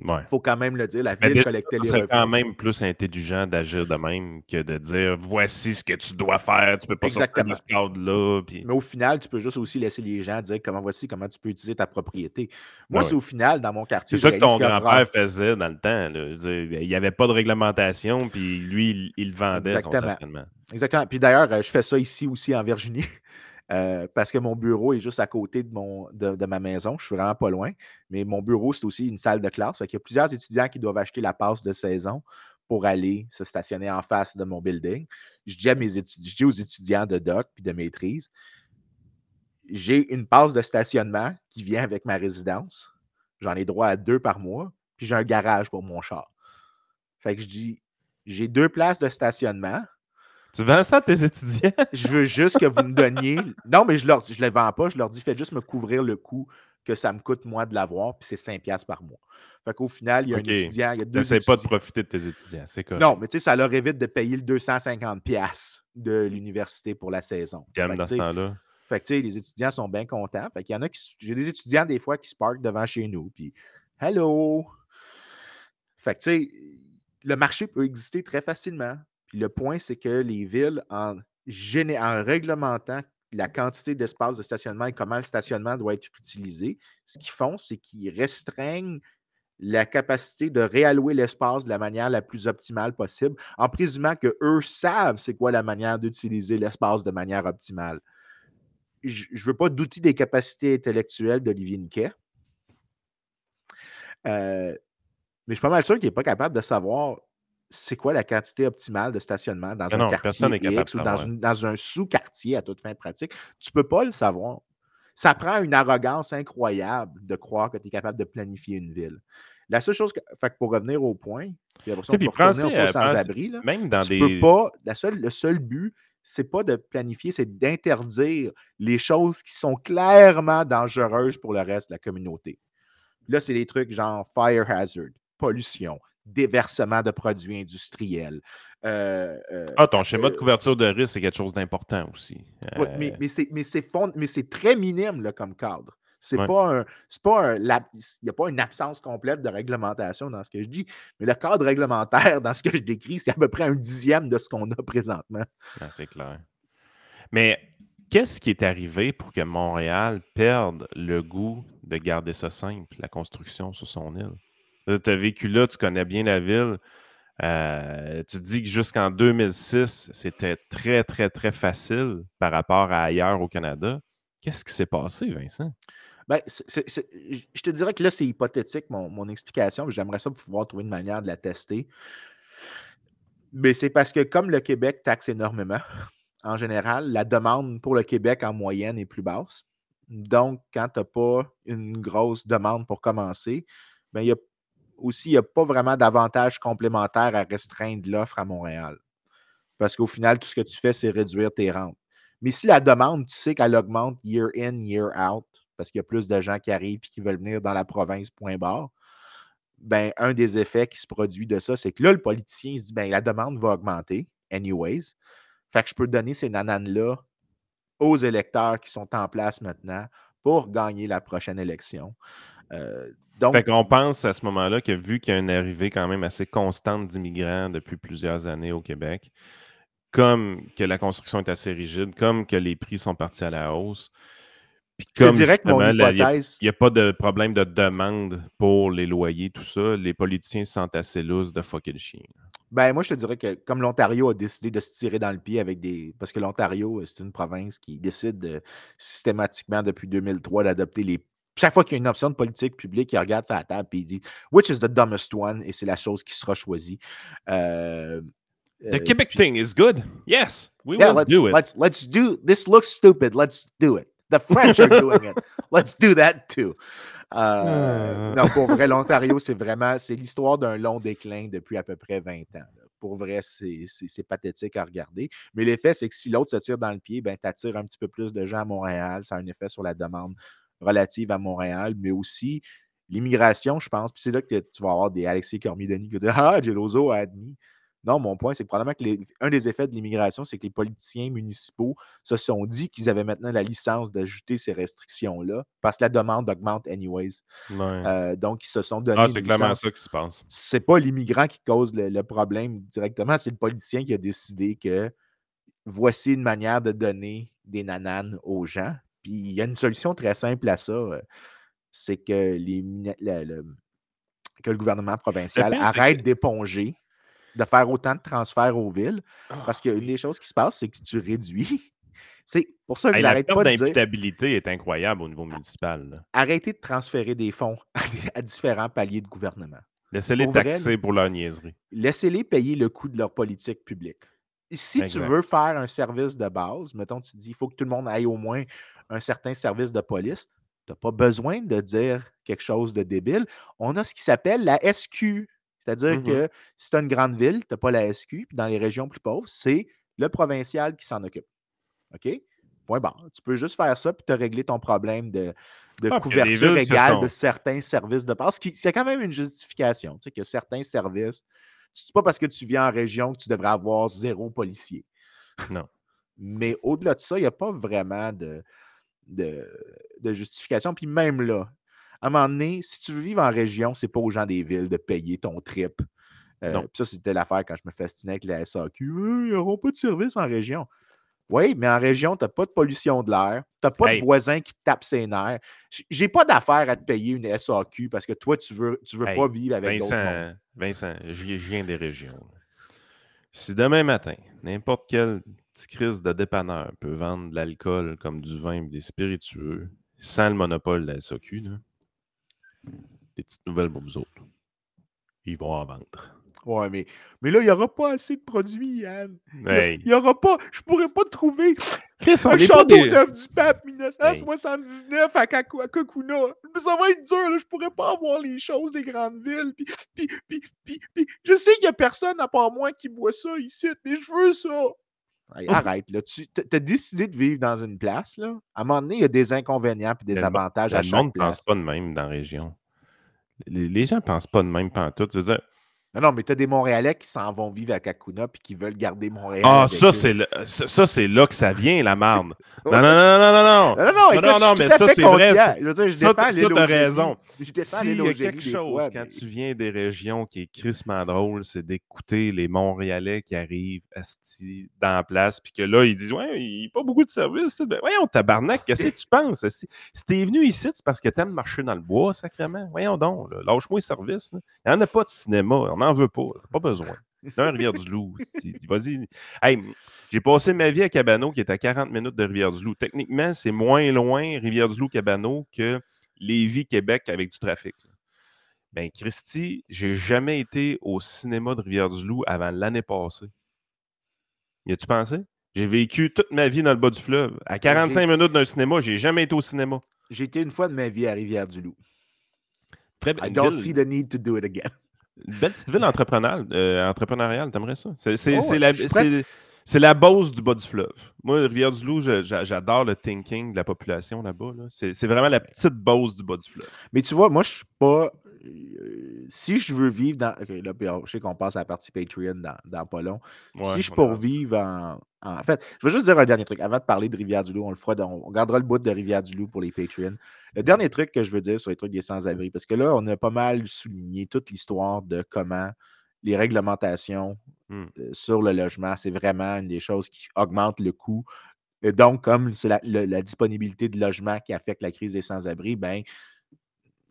Ouais. Il faut quand même le dire. La Mais ville déjà, collectait les C'est revenus. quand même plus intelligent d'agir de même que de dire voici ce que tu dois faire, tu peux pas sortir de ce cadre-là. Puis... Mais au final, tu peux juste aussi laisser les gens dire comment voici comment tu peux utiliser ta propriété. Moi, Ouais. c'est au final, dans mon quartier. C'est ça que ton grand-père faisait dans le temps. là. Il n'y avait pas de réglementation, puis lui, il, il vendait son Exactement. stationnement. Exactement. Puis d'ailleurs, euh, je fais ça ici aussi en Virginie. Euh, parce que mon bureau est juste à côté de, mon, de, de ma maison. Je suis vraiment pas loin. Mais mon bureau, c'est aussi une salle de classe. Il y a plusieurs étudiants qui doivent acheter la passe de saison pour aller se stationner en face de mon building. Je dis, à mes je dis aux étudiants de doc puis de maîtrise, j'ai une passe de stationnement qui vient avec ma résidence. J'en ai droit à deux par mois. Puis j'ai un garage pour mon char. Fait que je dis, j'ai deux places de stationnement. Tu vends ça à tes étudiants? <laughs> Je veux juste que vous me donniez. Non, mais je ne je les vends pas. Je leur dis, faites juste me couvrir le coût que ça me coûte, moi, de l'avoir. Puis c'est 5$ piastres par mois. Fait qu'au final, il y a un étudiant. Il y a deux N'essaie pas de profiter de tes étudiants. C'est quoi? Non, mais tu sais, ça leur évite de payer le 250$ piastres de l'université pour la saison. Calme dans tu ce sais, temps-là. fait que, tu sais, les étudiants sont bien contents. Fait qu'il y en a qui. J'ai des étudiants, des fois, qui se parkent devant chez nous. Puis, hello! Fait que, tu sais, le marché peut exister très facilement. Puis le point, c'est que les villes, en, réglementant la quantité d'espace de stationnement et comment le stationnement doit être utilisé, ce qu'ils font, c'est qu'ils restreignent la capacité de réallouer l'espace de la manière la plus optimale possible, en présumant qu'eux savent c'est quoi la manière d'utiliser l'espace de manière optimale. Je ne veux pas douter des capacités intellectuelles d'Olivier Niquet. Euh, mais je suis pas mal sûr qu'il n'est pas capable de savoir c'est quoi la quantité optimale de stationnement dans Mais un non, quartier X ou dans, savoir. une- dans un sous-quartier à toute fin pratique? Tu ne peux pas le savoir. Ça prend une arrogance incroyable de croire que tu es capable de planifier une ville. La seule chose, que, fait que pour revenir au point, puis après ça, on peut au euh, sans-abri, là, Même dans tu des. peux pas, la seule, le seul but, c'est pas de planifier, c'est d'interdire les choses qui sont clairement dangereuses pour le reste de la communauté. Là, c'est des trucs genre fire hazard, pollution, déversement de produits industriels. euh, euh, Ah, ton schéma de euh, couverture de risque, c'est quelque chose d'important aussi. Mais, mais c'est, fond- très minime là, comme cadre. C'est Ouais. pas un. C'est pas un lap- Il n'y a pas une absence complète de réglementation dans ce que je dis. Mais le cadre réglementaire <laughs> dans ce que je décris, c'est à peu près un dixième de ce qu'on a présentement. Ah, c'est clair. Mais qu'est-ce qui est arrivé pour que Montréal perde le goût de garder ça simple, la construction sur son île? Tu as vécu là, tu connais bien la ville. Euh, tu dis que jusqu'en 2006, c'était très, très, très facile par rapport à ailleurs au Canada. Qu'est-ce qui s'est passé, Vincent? Ben, je te dirais que là, c'est hypothétique, mon, mon explication. J'aimerais ça pouvoir trouver une manière de la tester. Mais c'est parce que comme le Québec taxe énormément, <laughs> en général, la demande pour le Québec en moyenne est plus basse. Donc, quand tu n'as pas une grosse demande pour commencer, ben, il y a aussi, il n'y a pas vraiment d'avantage complémentaire à restreindre l'offre à Montréal. Parce qu'au final, tout ce que tu fais, c'est réduire tes rentes. Mais si la demande, tu sais qu'elle augmente year in, year out, parce qu'il y a plus de gens qui arrivent et qui veulent venir dans la province, point barre, ben, un des effets qui se produit de ça, c'est que là, le politicien se dit ben, la demande va augmenter, anyways. Fait que je peux donner ces nananes-là aux électeurs qui sont en place maintenant pour gagner la prochaine élection. Euh, donc, fait qu'on pense à ce moment-là que vu qu'il y a une arrivée quand même assez constante d'immigrants depuis plusieurs années au Québec, comme que la construction est assez rigide, comme que les prix sont partis à la hausse, puis comme il n'y a, pas de problème de demande pour les loyers, tout ça, les politiciens se sentent assez lousses de fucker le chien. Ben, moi, je te dirais que comme l'Ontario a décidé de se tirer dans le pied avec des. Parce que l'Ontario, c'est une province qui décide systématiquement depuis 2003 d'adopter les. Chaque fois qu'il y a une option de politique publique, il regarde sa table et il dit Which is the dumbest one? Et c'est la chose qui sera choisie. Euh, the euh, Quebec thing is good. Yes, we will do it. Let's, let's do. This looks stupid. Let's do it. The French are doing it. <laughs> Let's do that too. Euh, ah. Non, pour vrai, l'Ontario, c'est vraiment c'est l'histoire d'un long déclin depuis à peu près 20 ans. Pour vrai, c'est pathétique à regarder. Mais l'effet, c'est que si l'autre se tire dans le pied, ben, tu attires un petit peu plus de gens à Montréal. Ça a un effet sur la demande relative à Montréal, mais aussi l'immigration, je pense. Puis c'est là que tu vas avoir des Alexis Cormier-Denis qui <laughs> disent Ah, Geloso a admis. Non, mon point, c'est que probablement que un des effets de l'immigration, c'est que les politiciens municipaux se sont dit qu'ils avaient maintenant la licence d'ajouter ces restrictions-là parce que la demande augmente anyways. Euh, donc, ils se sont donné. Ah, c'est clairement ça qui se passe. C'est pas l'immigrant qui cause le, problème directement, c'est le politicien qui a décidé que voici une manière de donner des nananes aux gens. Puis il y a une solution très simple à ça. Euh, c'est que, les, que le gouvernement provincial arrête d'éponger de faire autant de transferts aux villes. Parce que une des choses qui se passe, c'est que tu réduis. <laughs> C'est pour ça que j'arrête pas de dire... l'imputabilité est incroyable au niveau municipal. Arrêtez de transférer des fonds <laughs> à, différents paliers de gouvernement. Laissez-les taxer pour leur niaiserie. Laissez-les payer le coût de leur politique publique. si tu veux faire un service de base, mettons, tu dis il faut que tout le monde aille au moins un certain service de police, tu n'as pas besoin de dire quelque chose de débile. On a ce qui s'appelle la SQ, c'est-à-dire mmh que si tu as une grande ville, tu n'as pas la SQ, puis dans les régions plus pauvres, c'est le provincial qui s'en occupe. OK? Point bon. Tu peux juste faire ça, puis as réglé ton problème de, ah, couverture égale de certains services de base. C'est quand même une justification. Tu sais, que certains services, ce n'est pas parce que tu viens en région que tu devrais avoir zéro policier. Non. Mais au-delà de ça, il n'y a pas vraiment de, de, de, justification. Puis même là, à un moment donné, si tu veux vivre en région, c'est pas aux gens des villes de payer ton trip. Euh, ça, c'était l'affaire quand je me fascinais avec la SAQ. ils n'auront pas de service en région. Oui, mais en région, tu n'as pas de pollution de l'air, tu n'as pas de voisins qui te tapent ses nerfs. J'ai pas d'affaire à te payer une SAQ parce que toi, tu veux, tu veux pas vivre avec Vincent, Vincent, je viens des régions. Si demain matin, n'importe quelle petite crise de dépanneur peut vendre de l'alcool comme du vin ou des spiritueux sans le monopole de la SAQ, là, des petites nouvelles pour vous autres. Ils vont en vendre. Ouais, mais, mais là, il n'y aura pas assez de produits, Yann. Il n'y aura pas. Je pourrais pas trouver un château neuf du pape 1979 à, Kakuna. Ça va être dur, là. Je pourrais pas avoir les choses des grandes villes. Puis, puis, puis, puis, je sais qu'il n'y a personne à part moi qui boit ça ici, mais je veux ça. Arrête, là. Tu as décidé de vivre dans une place, là. À un moment donné, il y a des inconvénients et des avantages à chaque place. Le monde ne pense pas de même dans la région. Les, gens ne pensent pas de même tout. Tu veux dire, non, non, mais tu as des Montréalais qui s'en vont vivre à Kakuna puis qui veulent garder Montréal. Ah, ça, c'est ça, c'est là que ça vient, la marde. <laughs> non, non, non, non, non, non. Non, non, non, non, mais ça, c'est vrai. Je veux dire, je ça, tu as raison. S'il y a quelque chose quand tu viens des régions qui est crissement drôle, c'est d'écouter les Montréalais qui arrivent asti dans la place puis que là, ils disent Ouais, il n'y a pas beaucoup de services. Ben, voyons, tabarnak, qu'est-ce que tu <laughs> penses? Si, si t'es venu ici, c'est parce que t'aimes marcher dans le bois, sacrément. Voyons donc, lâche-moi les services. Il n'y en a pas de cinéma n'en veut pas. Pas besoin. C'est un Rivière-du-Loup. <laughs> Vas-y. Hey, j'ai passé ma vie à Cabano, qui est à 40 minutes de Rivière-du-Loup. Techniquement, c'est moins loin, Rivière-du-Loup, Cabano, que Lévis-Québec avec du trafic. Ben, Christy, j'ai jamais été au cinéma de Rivière-du-Loup avant l'année passée. Y a-tu pensé? J'ai vécu toute ma vie dans le bas du fleuve. À 45 minutes d'un cinéma, j'ai jamais été au cinéma. J'ai été une fois de ma vie à Rivière-du-Loup. Très I don't see the need to do it again. Une belle petite ville entrepreneuriale, euh, entrepreneuriale t'aimerais ça? C'est Oh, la, c'est la base du bas du fleuve. Moi, Rivière-du-Loup, j'adore le thinking de la population là-bas. là. C'est c'est vraiment la petite base du bas du fleuve. Mais tu vois, moi, je suis pas. Euh, si je veux vivre dans. ok, là, je sais qu'on passe à la partie Patreon dans, dans pas long. Ouais, si je on pour a- vivre en, en fait, je veux juste dire un dernier truc. Avant de parler de Rivière-du-Loup, on le fera. dans- on gardera le bout de Rivière-du-Loup pour les Patreons. Le dernier truc que je veux dire sur les trucs des sans-abri, parce que là, on a pas mal souligné toute l'histoire de comment les réglementations Hmm. euh, sur le logement, c'est vraiment une des choses qui augmente le coût. Et donc, comme c'est la, la disponibilité de logement qui affecte la crise des sans-abri, ben,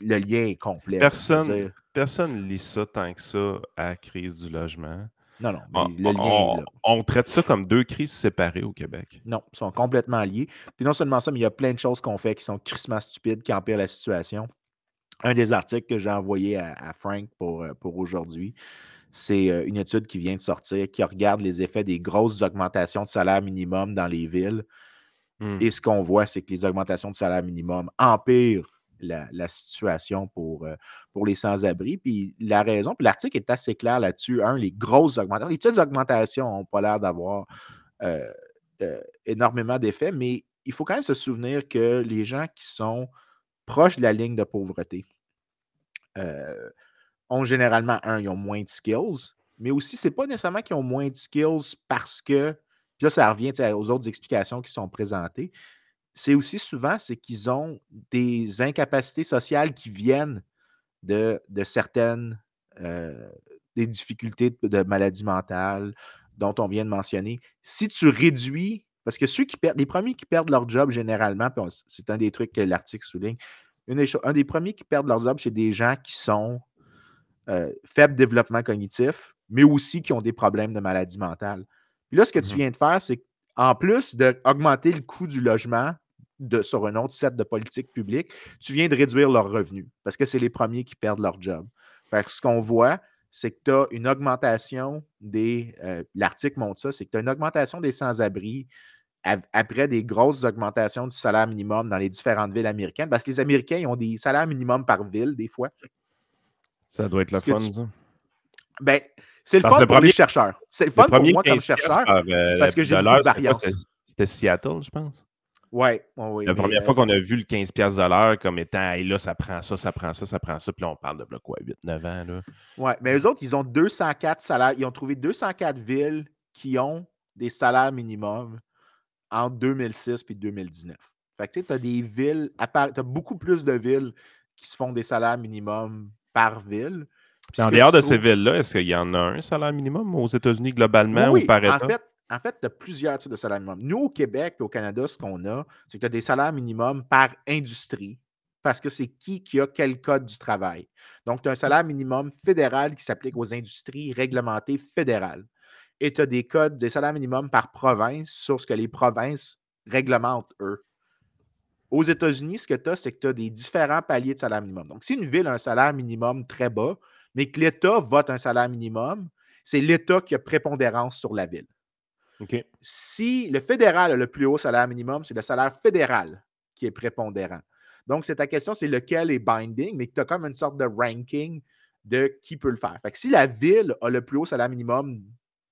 le lien est complet. Personne, personne lit ça tant que ça à la crise du logement. Non, non, mais On, le lien est on- traite ça comme deux crises séparées au Québec. Non, ils sont complètement liés. Puis non seulement ça, mais il y a plein de choses qu'on fait qui sont crissement stupides, qui empirent la situation. Un des articles que j'ai envoyé à, à Frank pour, euh, pour aujourd'hui, c'est euh, une étude qui vient de sortir qui regarde les effets des grosses augmentations de salaire minimum dans les villes. Hmm. Et ce qu'on voit, c'est que les augmentations de salaire minimum empirent la, situation pour, euh, pour les sans-abri. Puis la raison, puis l'article est assez clair là-dessus. Un, les grosses augmentations, les petites augmentations n'ont pas l'air d'avoir euh, euh, énormément d'effets, mais il faut quand même se souvenir que les gens qui sont proches de la ligne de pauvreté ont généralement, un, ils ont moins de skills, mais aussi, c'est pas nécessairement qu'ils ont moins de skills parce que, puis là, ça revient aux autres explications qui sont présentées, c'est aussi souvent, c'est qu'ils ont des incapacités sociales qui viennent de, de certaines euh, des difficultés de, de maladie mentale dont on vient de mentionner. Si tu réduis, parce que ceux qui perdent, les premiers qui perdent leur job généralement, c'est un des trucs que l'article souligne, une des un des premiers qui perdent leur job, c'est des gens qui sont euh, faible développement cognitif, mais aussi qui ont des problèmes de maladie mentale. Puis là, ce que tu Mhm. viens de faire, c'est qu'en plus d'augmenter le coût du logement de, sur un autre set de politiques publiques, tu viens de réduire leurs revenus parce que c'est les premiers qui perdent leur job. Fait que ce qu'on voit, c'est que tu as une augmentation des. euh, L'article montre ça, c'est que tu as une augmentation des sans-abri ap- après des grosses augmentations du salaire minimum dans les différentes villes américaines. Parce que les Américains, ils ont des salaires minimums par ville, des fois. Ça doit être le fun, tu- ça. Ben, c'est le Parce fun le pour premier- les chercheurs. C'est le Le fun pour moi comme 15 piastres chercheur. par, euh, parce que j'ai quoi? variance. C'était Seattle, je pense. Ouais, ouais, oui. La première euh, fois qu'on a vu le 15$ piastres de l'heure comme étant, hey, là, ça prend ça, ça prend ça, ça prend ça. Puis là, on parle de là, quoi, 8-9 ans. Là. Ouais, mais eux autres, ils ont 204 salaires. Ils ont trouvé 204 villes qui ont des salaires minimums entre 2006 et 2019. Fait que tu sais, as des villes, tu as beaucoup plus de villes qui se font des salaires minimums par ville. Puis En dehors tu de ces villes-là, est-ce qu'il y en a un salaire minimum aux États-Unis globalement Oui, ou par en État? fait, en fait, tu as plusieurs types de salaires minimums. Nous, au Québec et au Canada, ce qu'on a, c'est que tu as des salaires minimums par industrie, parce que c'est qui qui a quel code du travail. Donc, tu as un salaire minimum fédéral qui s'applique aux industries réglementées fédérales. Et tu as des codes, des salaires minimums par province sur ce que les provinces réglementent, eux. Aux États-Unis, ce que tu as, c'est que tu as des différents paliers de salaire minimum. Donc, si une ville a un salaire minimum très bas, mais que l'État vote un salaire minimum, c'est l'État qui a prépondérance sur la ville. Si le fédéral a le plus haut salaire minimum, c'est le salaire fédéral qui est prépondérant. Donc, c'est ta question, c'est lequel est binding, mais tu as comme une sorte de ranking de qui peut le faire. Fait si la ville a le plus haut salaire minimum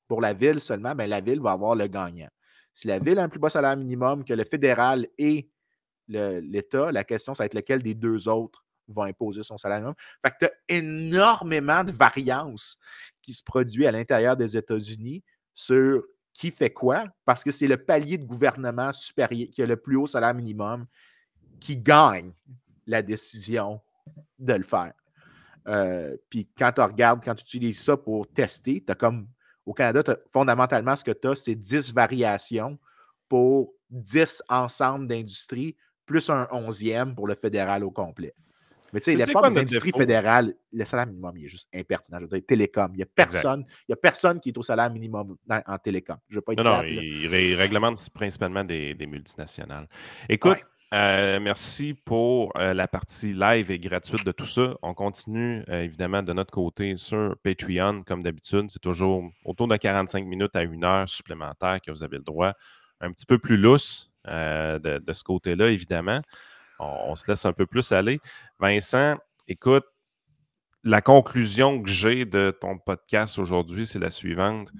pour la ville seulement, ben la ville va avoir le gagnant. Si la ville a un plus bas salaire minimum que le fédéral et l'État, la question, ça va être lequel des deux autres va imposer son salaire minimum. Fait que tu as énormément de variance qui se produit à l'intérieur des États-Unis sur qui fait quoi, parce que c'est le palier de gouvernement supérieur qui a le plus haut salaire minimum qui gagne la décision de le faire. Euh, Puis quand tu regardes, quand tu utilises ça pour tester, tu comme au Canada, fondamentalement, ce que tu as, c'est 10 variations pour 10 ensembles d'industries, plus un onzième pour le fédéral au complet. Mais tu sais, plupart quoi, des industries défaut? fédérales, le salaire minimum, il est juste impertinent. Je veux dire, télécom, il n'y a personne, il y a personne qui est au salaire minimum dans- en télécom. Je ne veux pas être Non, non, plate, là. ils, ré- réglementent principalement des, des multinationales. Écoute, Ouais. Euh, merci pour euh, la partie live et gratuite de tout ça. On continue euh, évidemment de notre côté sur Patreon, comme d'habitude. C'est toujours autour de 45 minutes à une heure supplémentaire que vous avez le droit. Un petit peu plus lousse de, ce côté-là, évidemment. On, on, se laisse un peu plus aller. Vincent, écoute, la conclusion que j'ai de ton podcast aujourd'hui, c'est la suivante.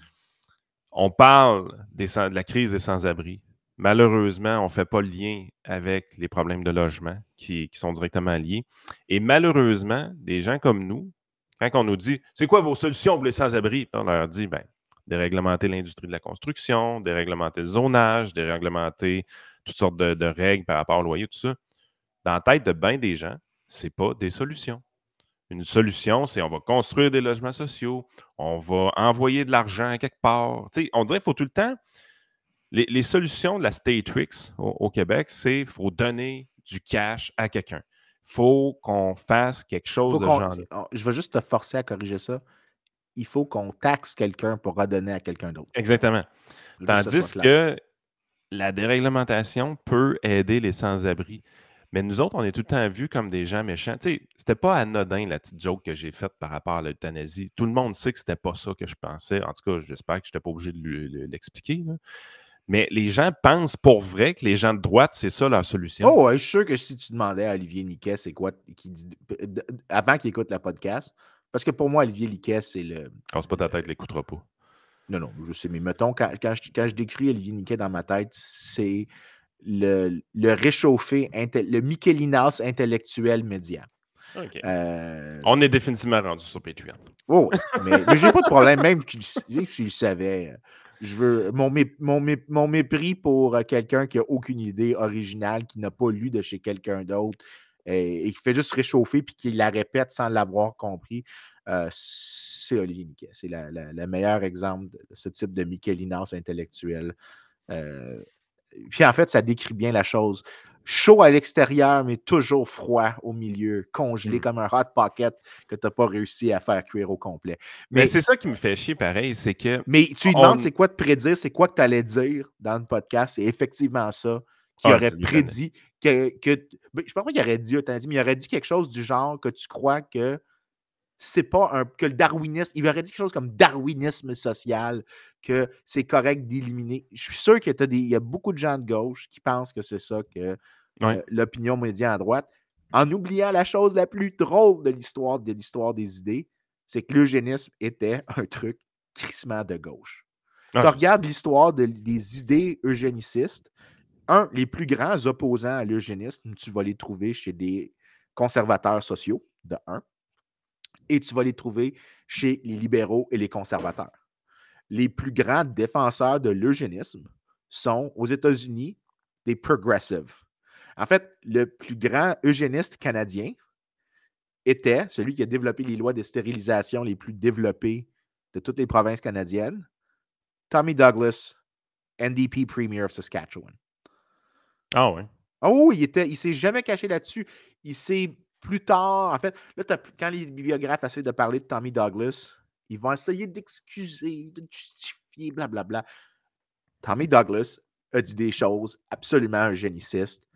On parle des, de la crise des sans-abri. Malheureusement, on ne fait pas le lien avec les problèmes de logement qui, sont directement liés. Et malheureusement, des gens comme nous, quand on nous dit c'est quoi vos solutions pour les sans-abri, on leur dit ben, déréglementer l'industrie de la construction, déréglementer le zonage, déréglementer toutes sortes de, règles par rapport au loyer, tout ça. Dans la tête de bien des gens, ce n'est pas des solutions. Une solution, c'est on va construire des logements sociaux, on va envoyer de l'argent à quelque part. on dirait qu'il faut tout le temps les, solutions de la Statrix au, au Québec, c'est qu'il faut donner du cash à quelqu'un. Il faut qu'on fasse quelque chose de genre. Je vais juste te forcer à corriger ça. Il faut qu'on taxe quelqu'un pour redonner à quelqu'un d'autre. Exactement. Tandis que la déréglementation peut aider les sans-abri. Mais nous autres, on est tout le temps vus comme des gens méchants. Tu sais, c'était pas anodin la petite joke que j'ai faite par rapport à l'euthanasie. Tout le monde sait que c'était pas ça que je pensais. En tout cas, j'espère que je n'étais pas obligé de l'expliquer. Mais les gens pensent pour vrai que les gens de droite, c'est ça leur solution. Oh, ouais, je suis sûr que si tu demandais à Olivier Niquet, c'est quoi, qui avant qu'il écoute le podcast, parce que pour moi, Olivier Niquet, c'est le. Casse pas ta tête, l'écoutera pas. Non, non, je sais, mais mettons, quand, je, décris Olivier Niquet dans ma tête, c'est le, le réchauffé, le Michelinas intellectuel médian. Euh, On est définitivement rendu sur Patreon. Oh, mais, mais j'ai pas de problème, même si tu le savais. Je veux mon, mon, mépris pour euh, quelqu'un qui n'a aucune idée originale, qui n'a pas lu de chez quelqu'un d'autre et, qui fait juste réchauffer puis qui la répète sans l'avoir compris. Euh, c'est Olivier Niquet. C'est le meilleur exemple de ce type de Michelinas intellectuel. Euh, puis en fait, ça décrit bien la chose chaud à l'extérieur, mais toujours froid au milieu, congelé hmm. comme un hot pocket que tu n'as pas réussi à faire cuire au complet. Mais, c'est ça qui me fait chier pareil, c'est que. Mais tu lui demandes c'est quoi de prédire, c'est quoi que tu allais dire dans le podcast, c'est effectivement ça qui ah, aurait prédit que. que ben, je ne sais pas qu'il aurait dit mais il aurait dit quelque chose du genre que tu crois que c'est pas un. que le darwinisme. Il aurait dit quelque chose comme darwinisme social, que c'est correct d'éliminer. Je suis sûr qu'il y, a beaucoup de gens de gauche qui pensent que c'est ça que euh, l'opinion médiane à droite, en oubliant la chose la plus drôle de l'histoire de l'histoire des idées, c'est que l'eugénisme était <laughs> un truc crissement de gauche. Ah, tu regardes l'histoire des idées eugénicistes, un, les plus grands opposants à l'eugénisme, tu vas les trouver chez des conservateurs sociaux, de un et tu vas les trouver chez les libéraux et les conservateurs. Les plus grands défenseurs de l'eugénisme sont aux États-Unis des progressives. En fait, le plus grand eugéniste canadien était celui qui a développé les lois de stérilisation les plus développées de toutes les provinces canadiennes, Tommy Douglas, NDP Premier of Saskatchewan. Ah oui. Oh, il ne il s'est jamais caché là-dessus. Il s'est plus tard, en fait, là, quand les bibliographes essaient de parler de Tommy Douglas, ils vont essayer d'excuser, de justifier, blablabla. Tommy Douglas a dit des choses absolument eugénicistes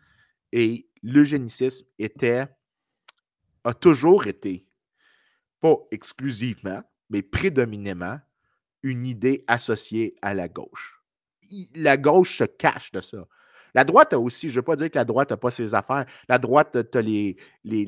et l'eugénicisme était, a toujours été, pas exclusivement, mais prédominément, une idée associée à la gauche. La gauche se cache de ça. La droite a aussi, je ne veux pas dire que la droite n'a pas ses affaires. La droite, tu as les,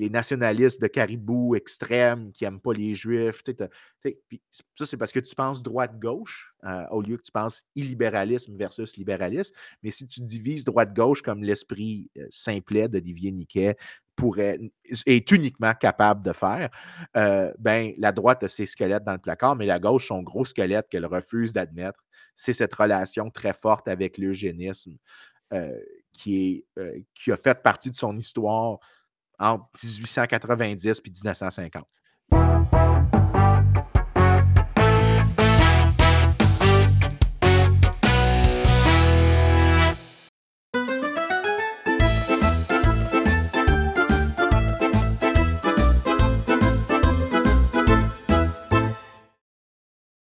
nationalistes de caribou extrêmes qui n'aiment pas les juifs. ça, c'est parce que tu penses droite-gauche euh, au lieu que tu penses illibéralisme versus libéralisme. Mais si tu divises droite-gauche comme l'esprit euh, simplet d'Olivier Niquet pourrait, est uniquement capable de faire, euh, ben, la droite a ses squelettes dans le placard, mais la gauche, son gros squelette qu'elle refuse d'admettre, c'est cette relation très forte avec l'eugénisme. Euh, euh, qui a fait partie de son histoire entre 1890 et 1950.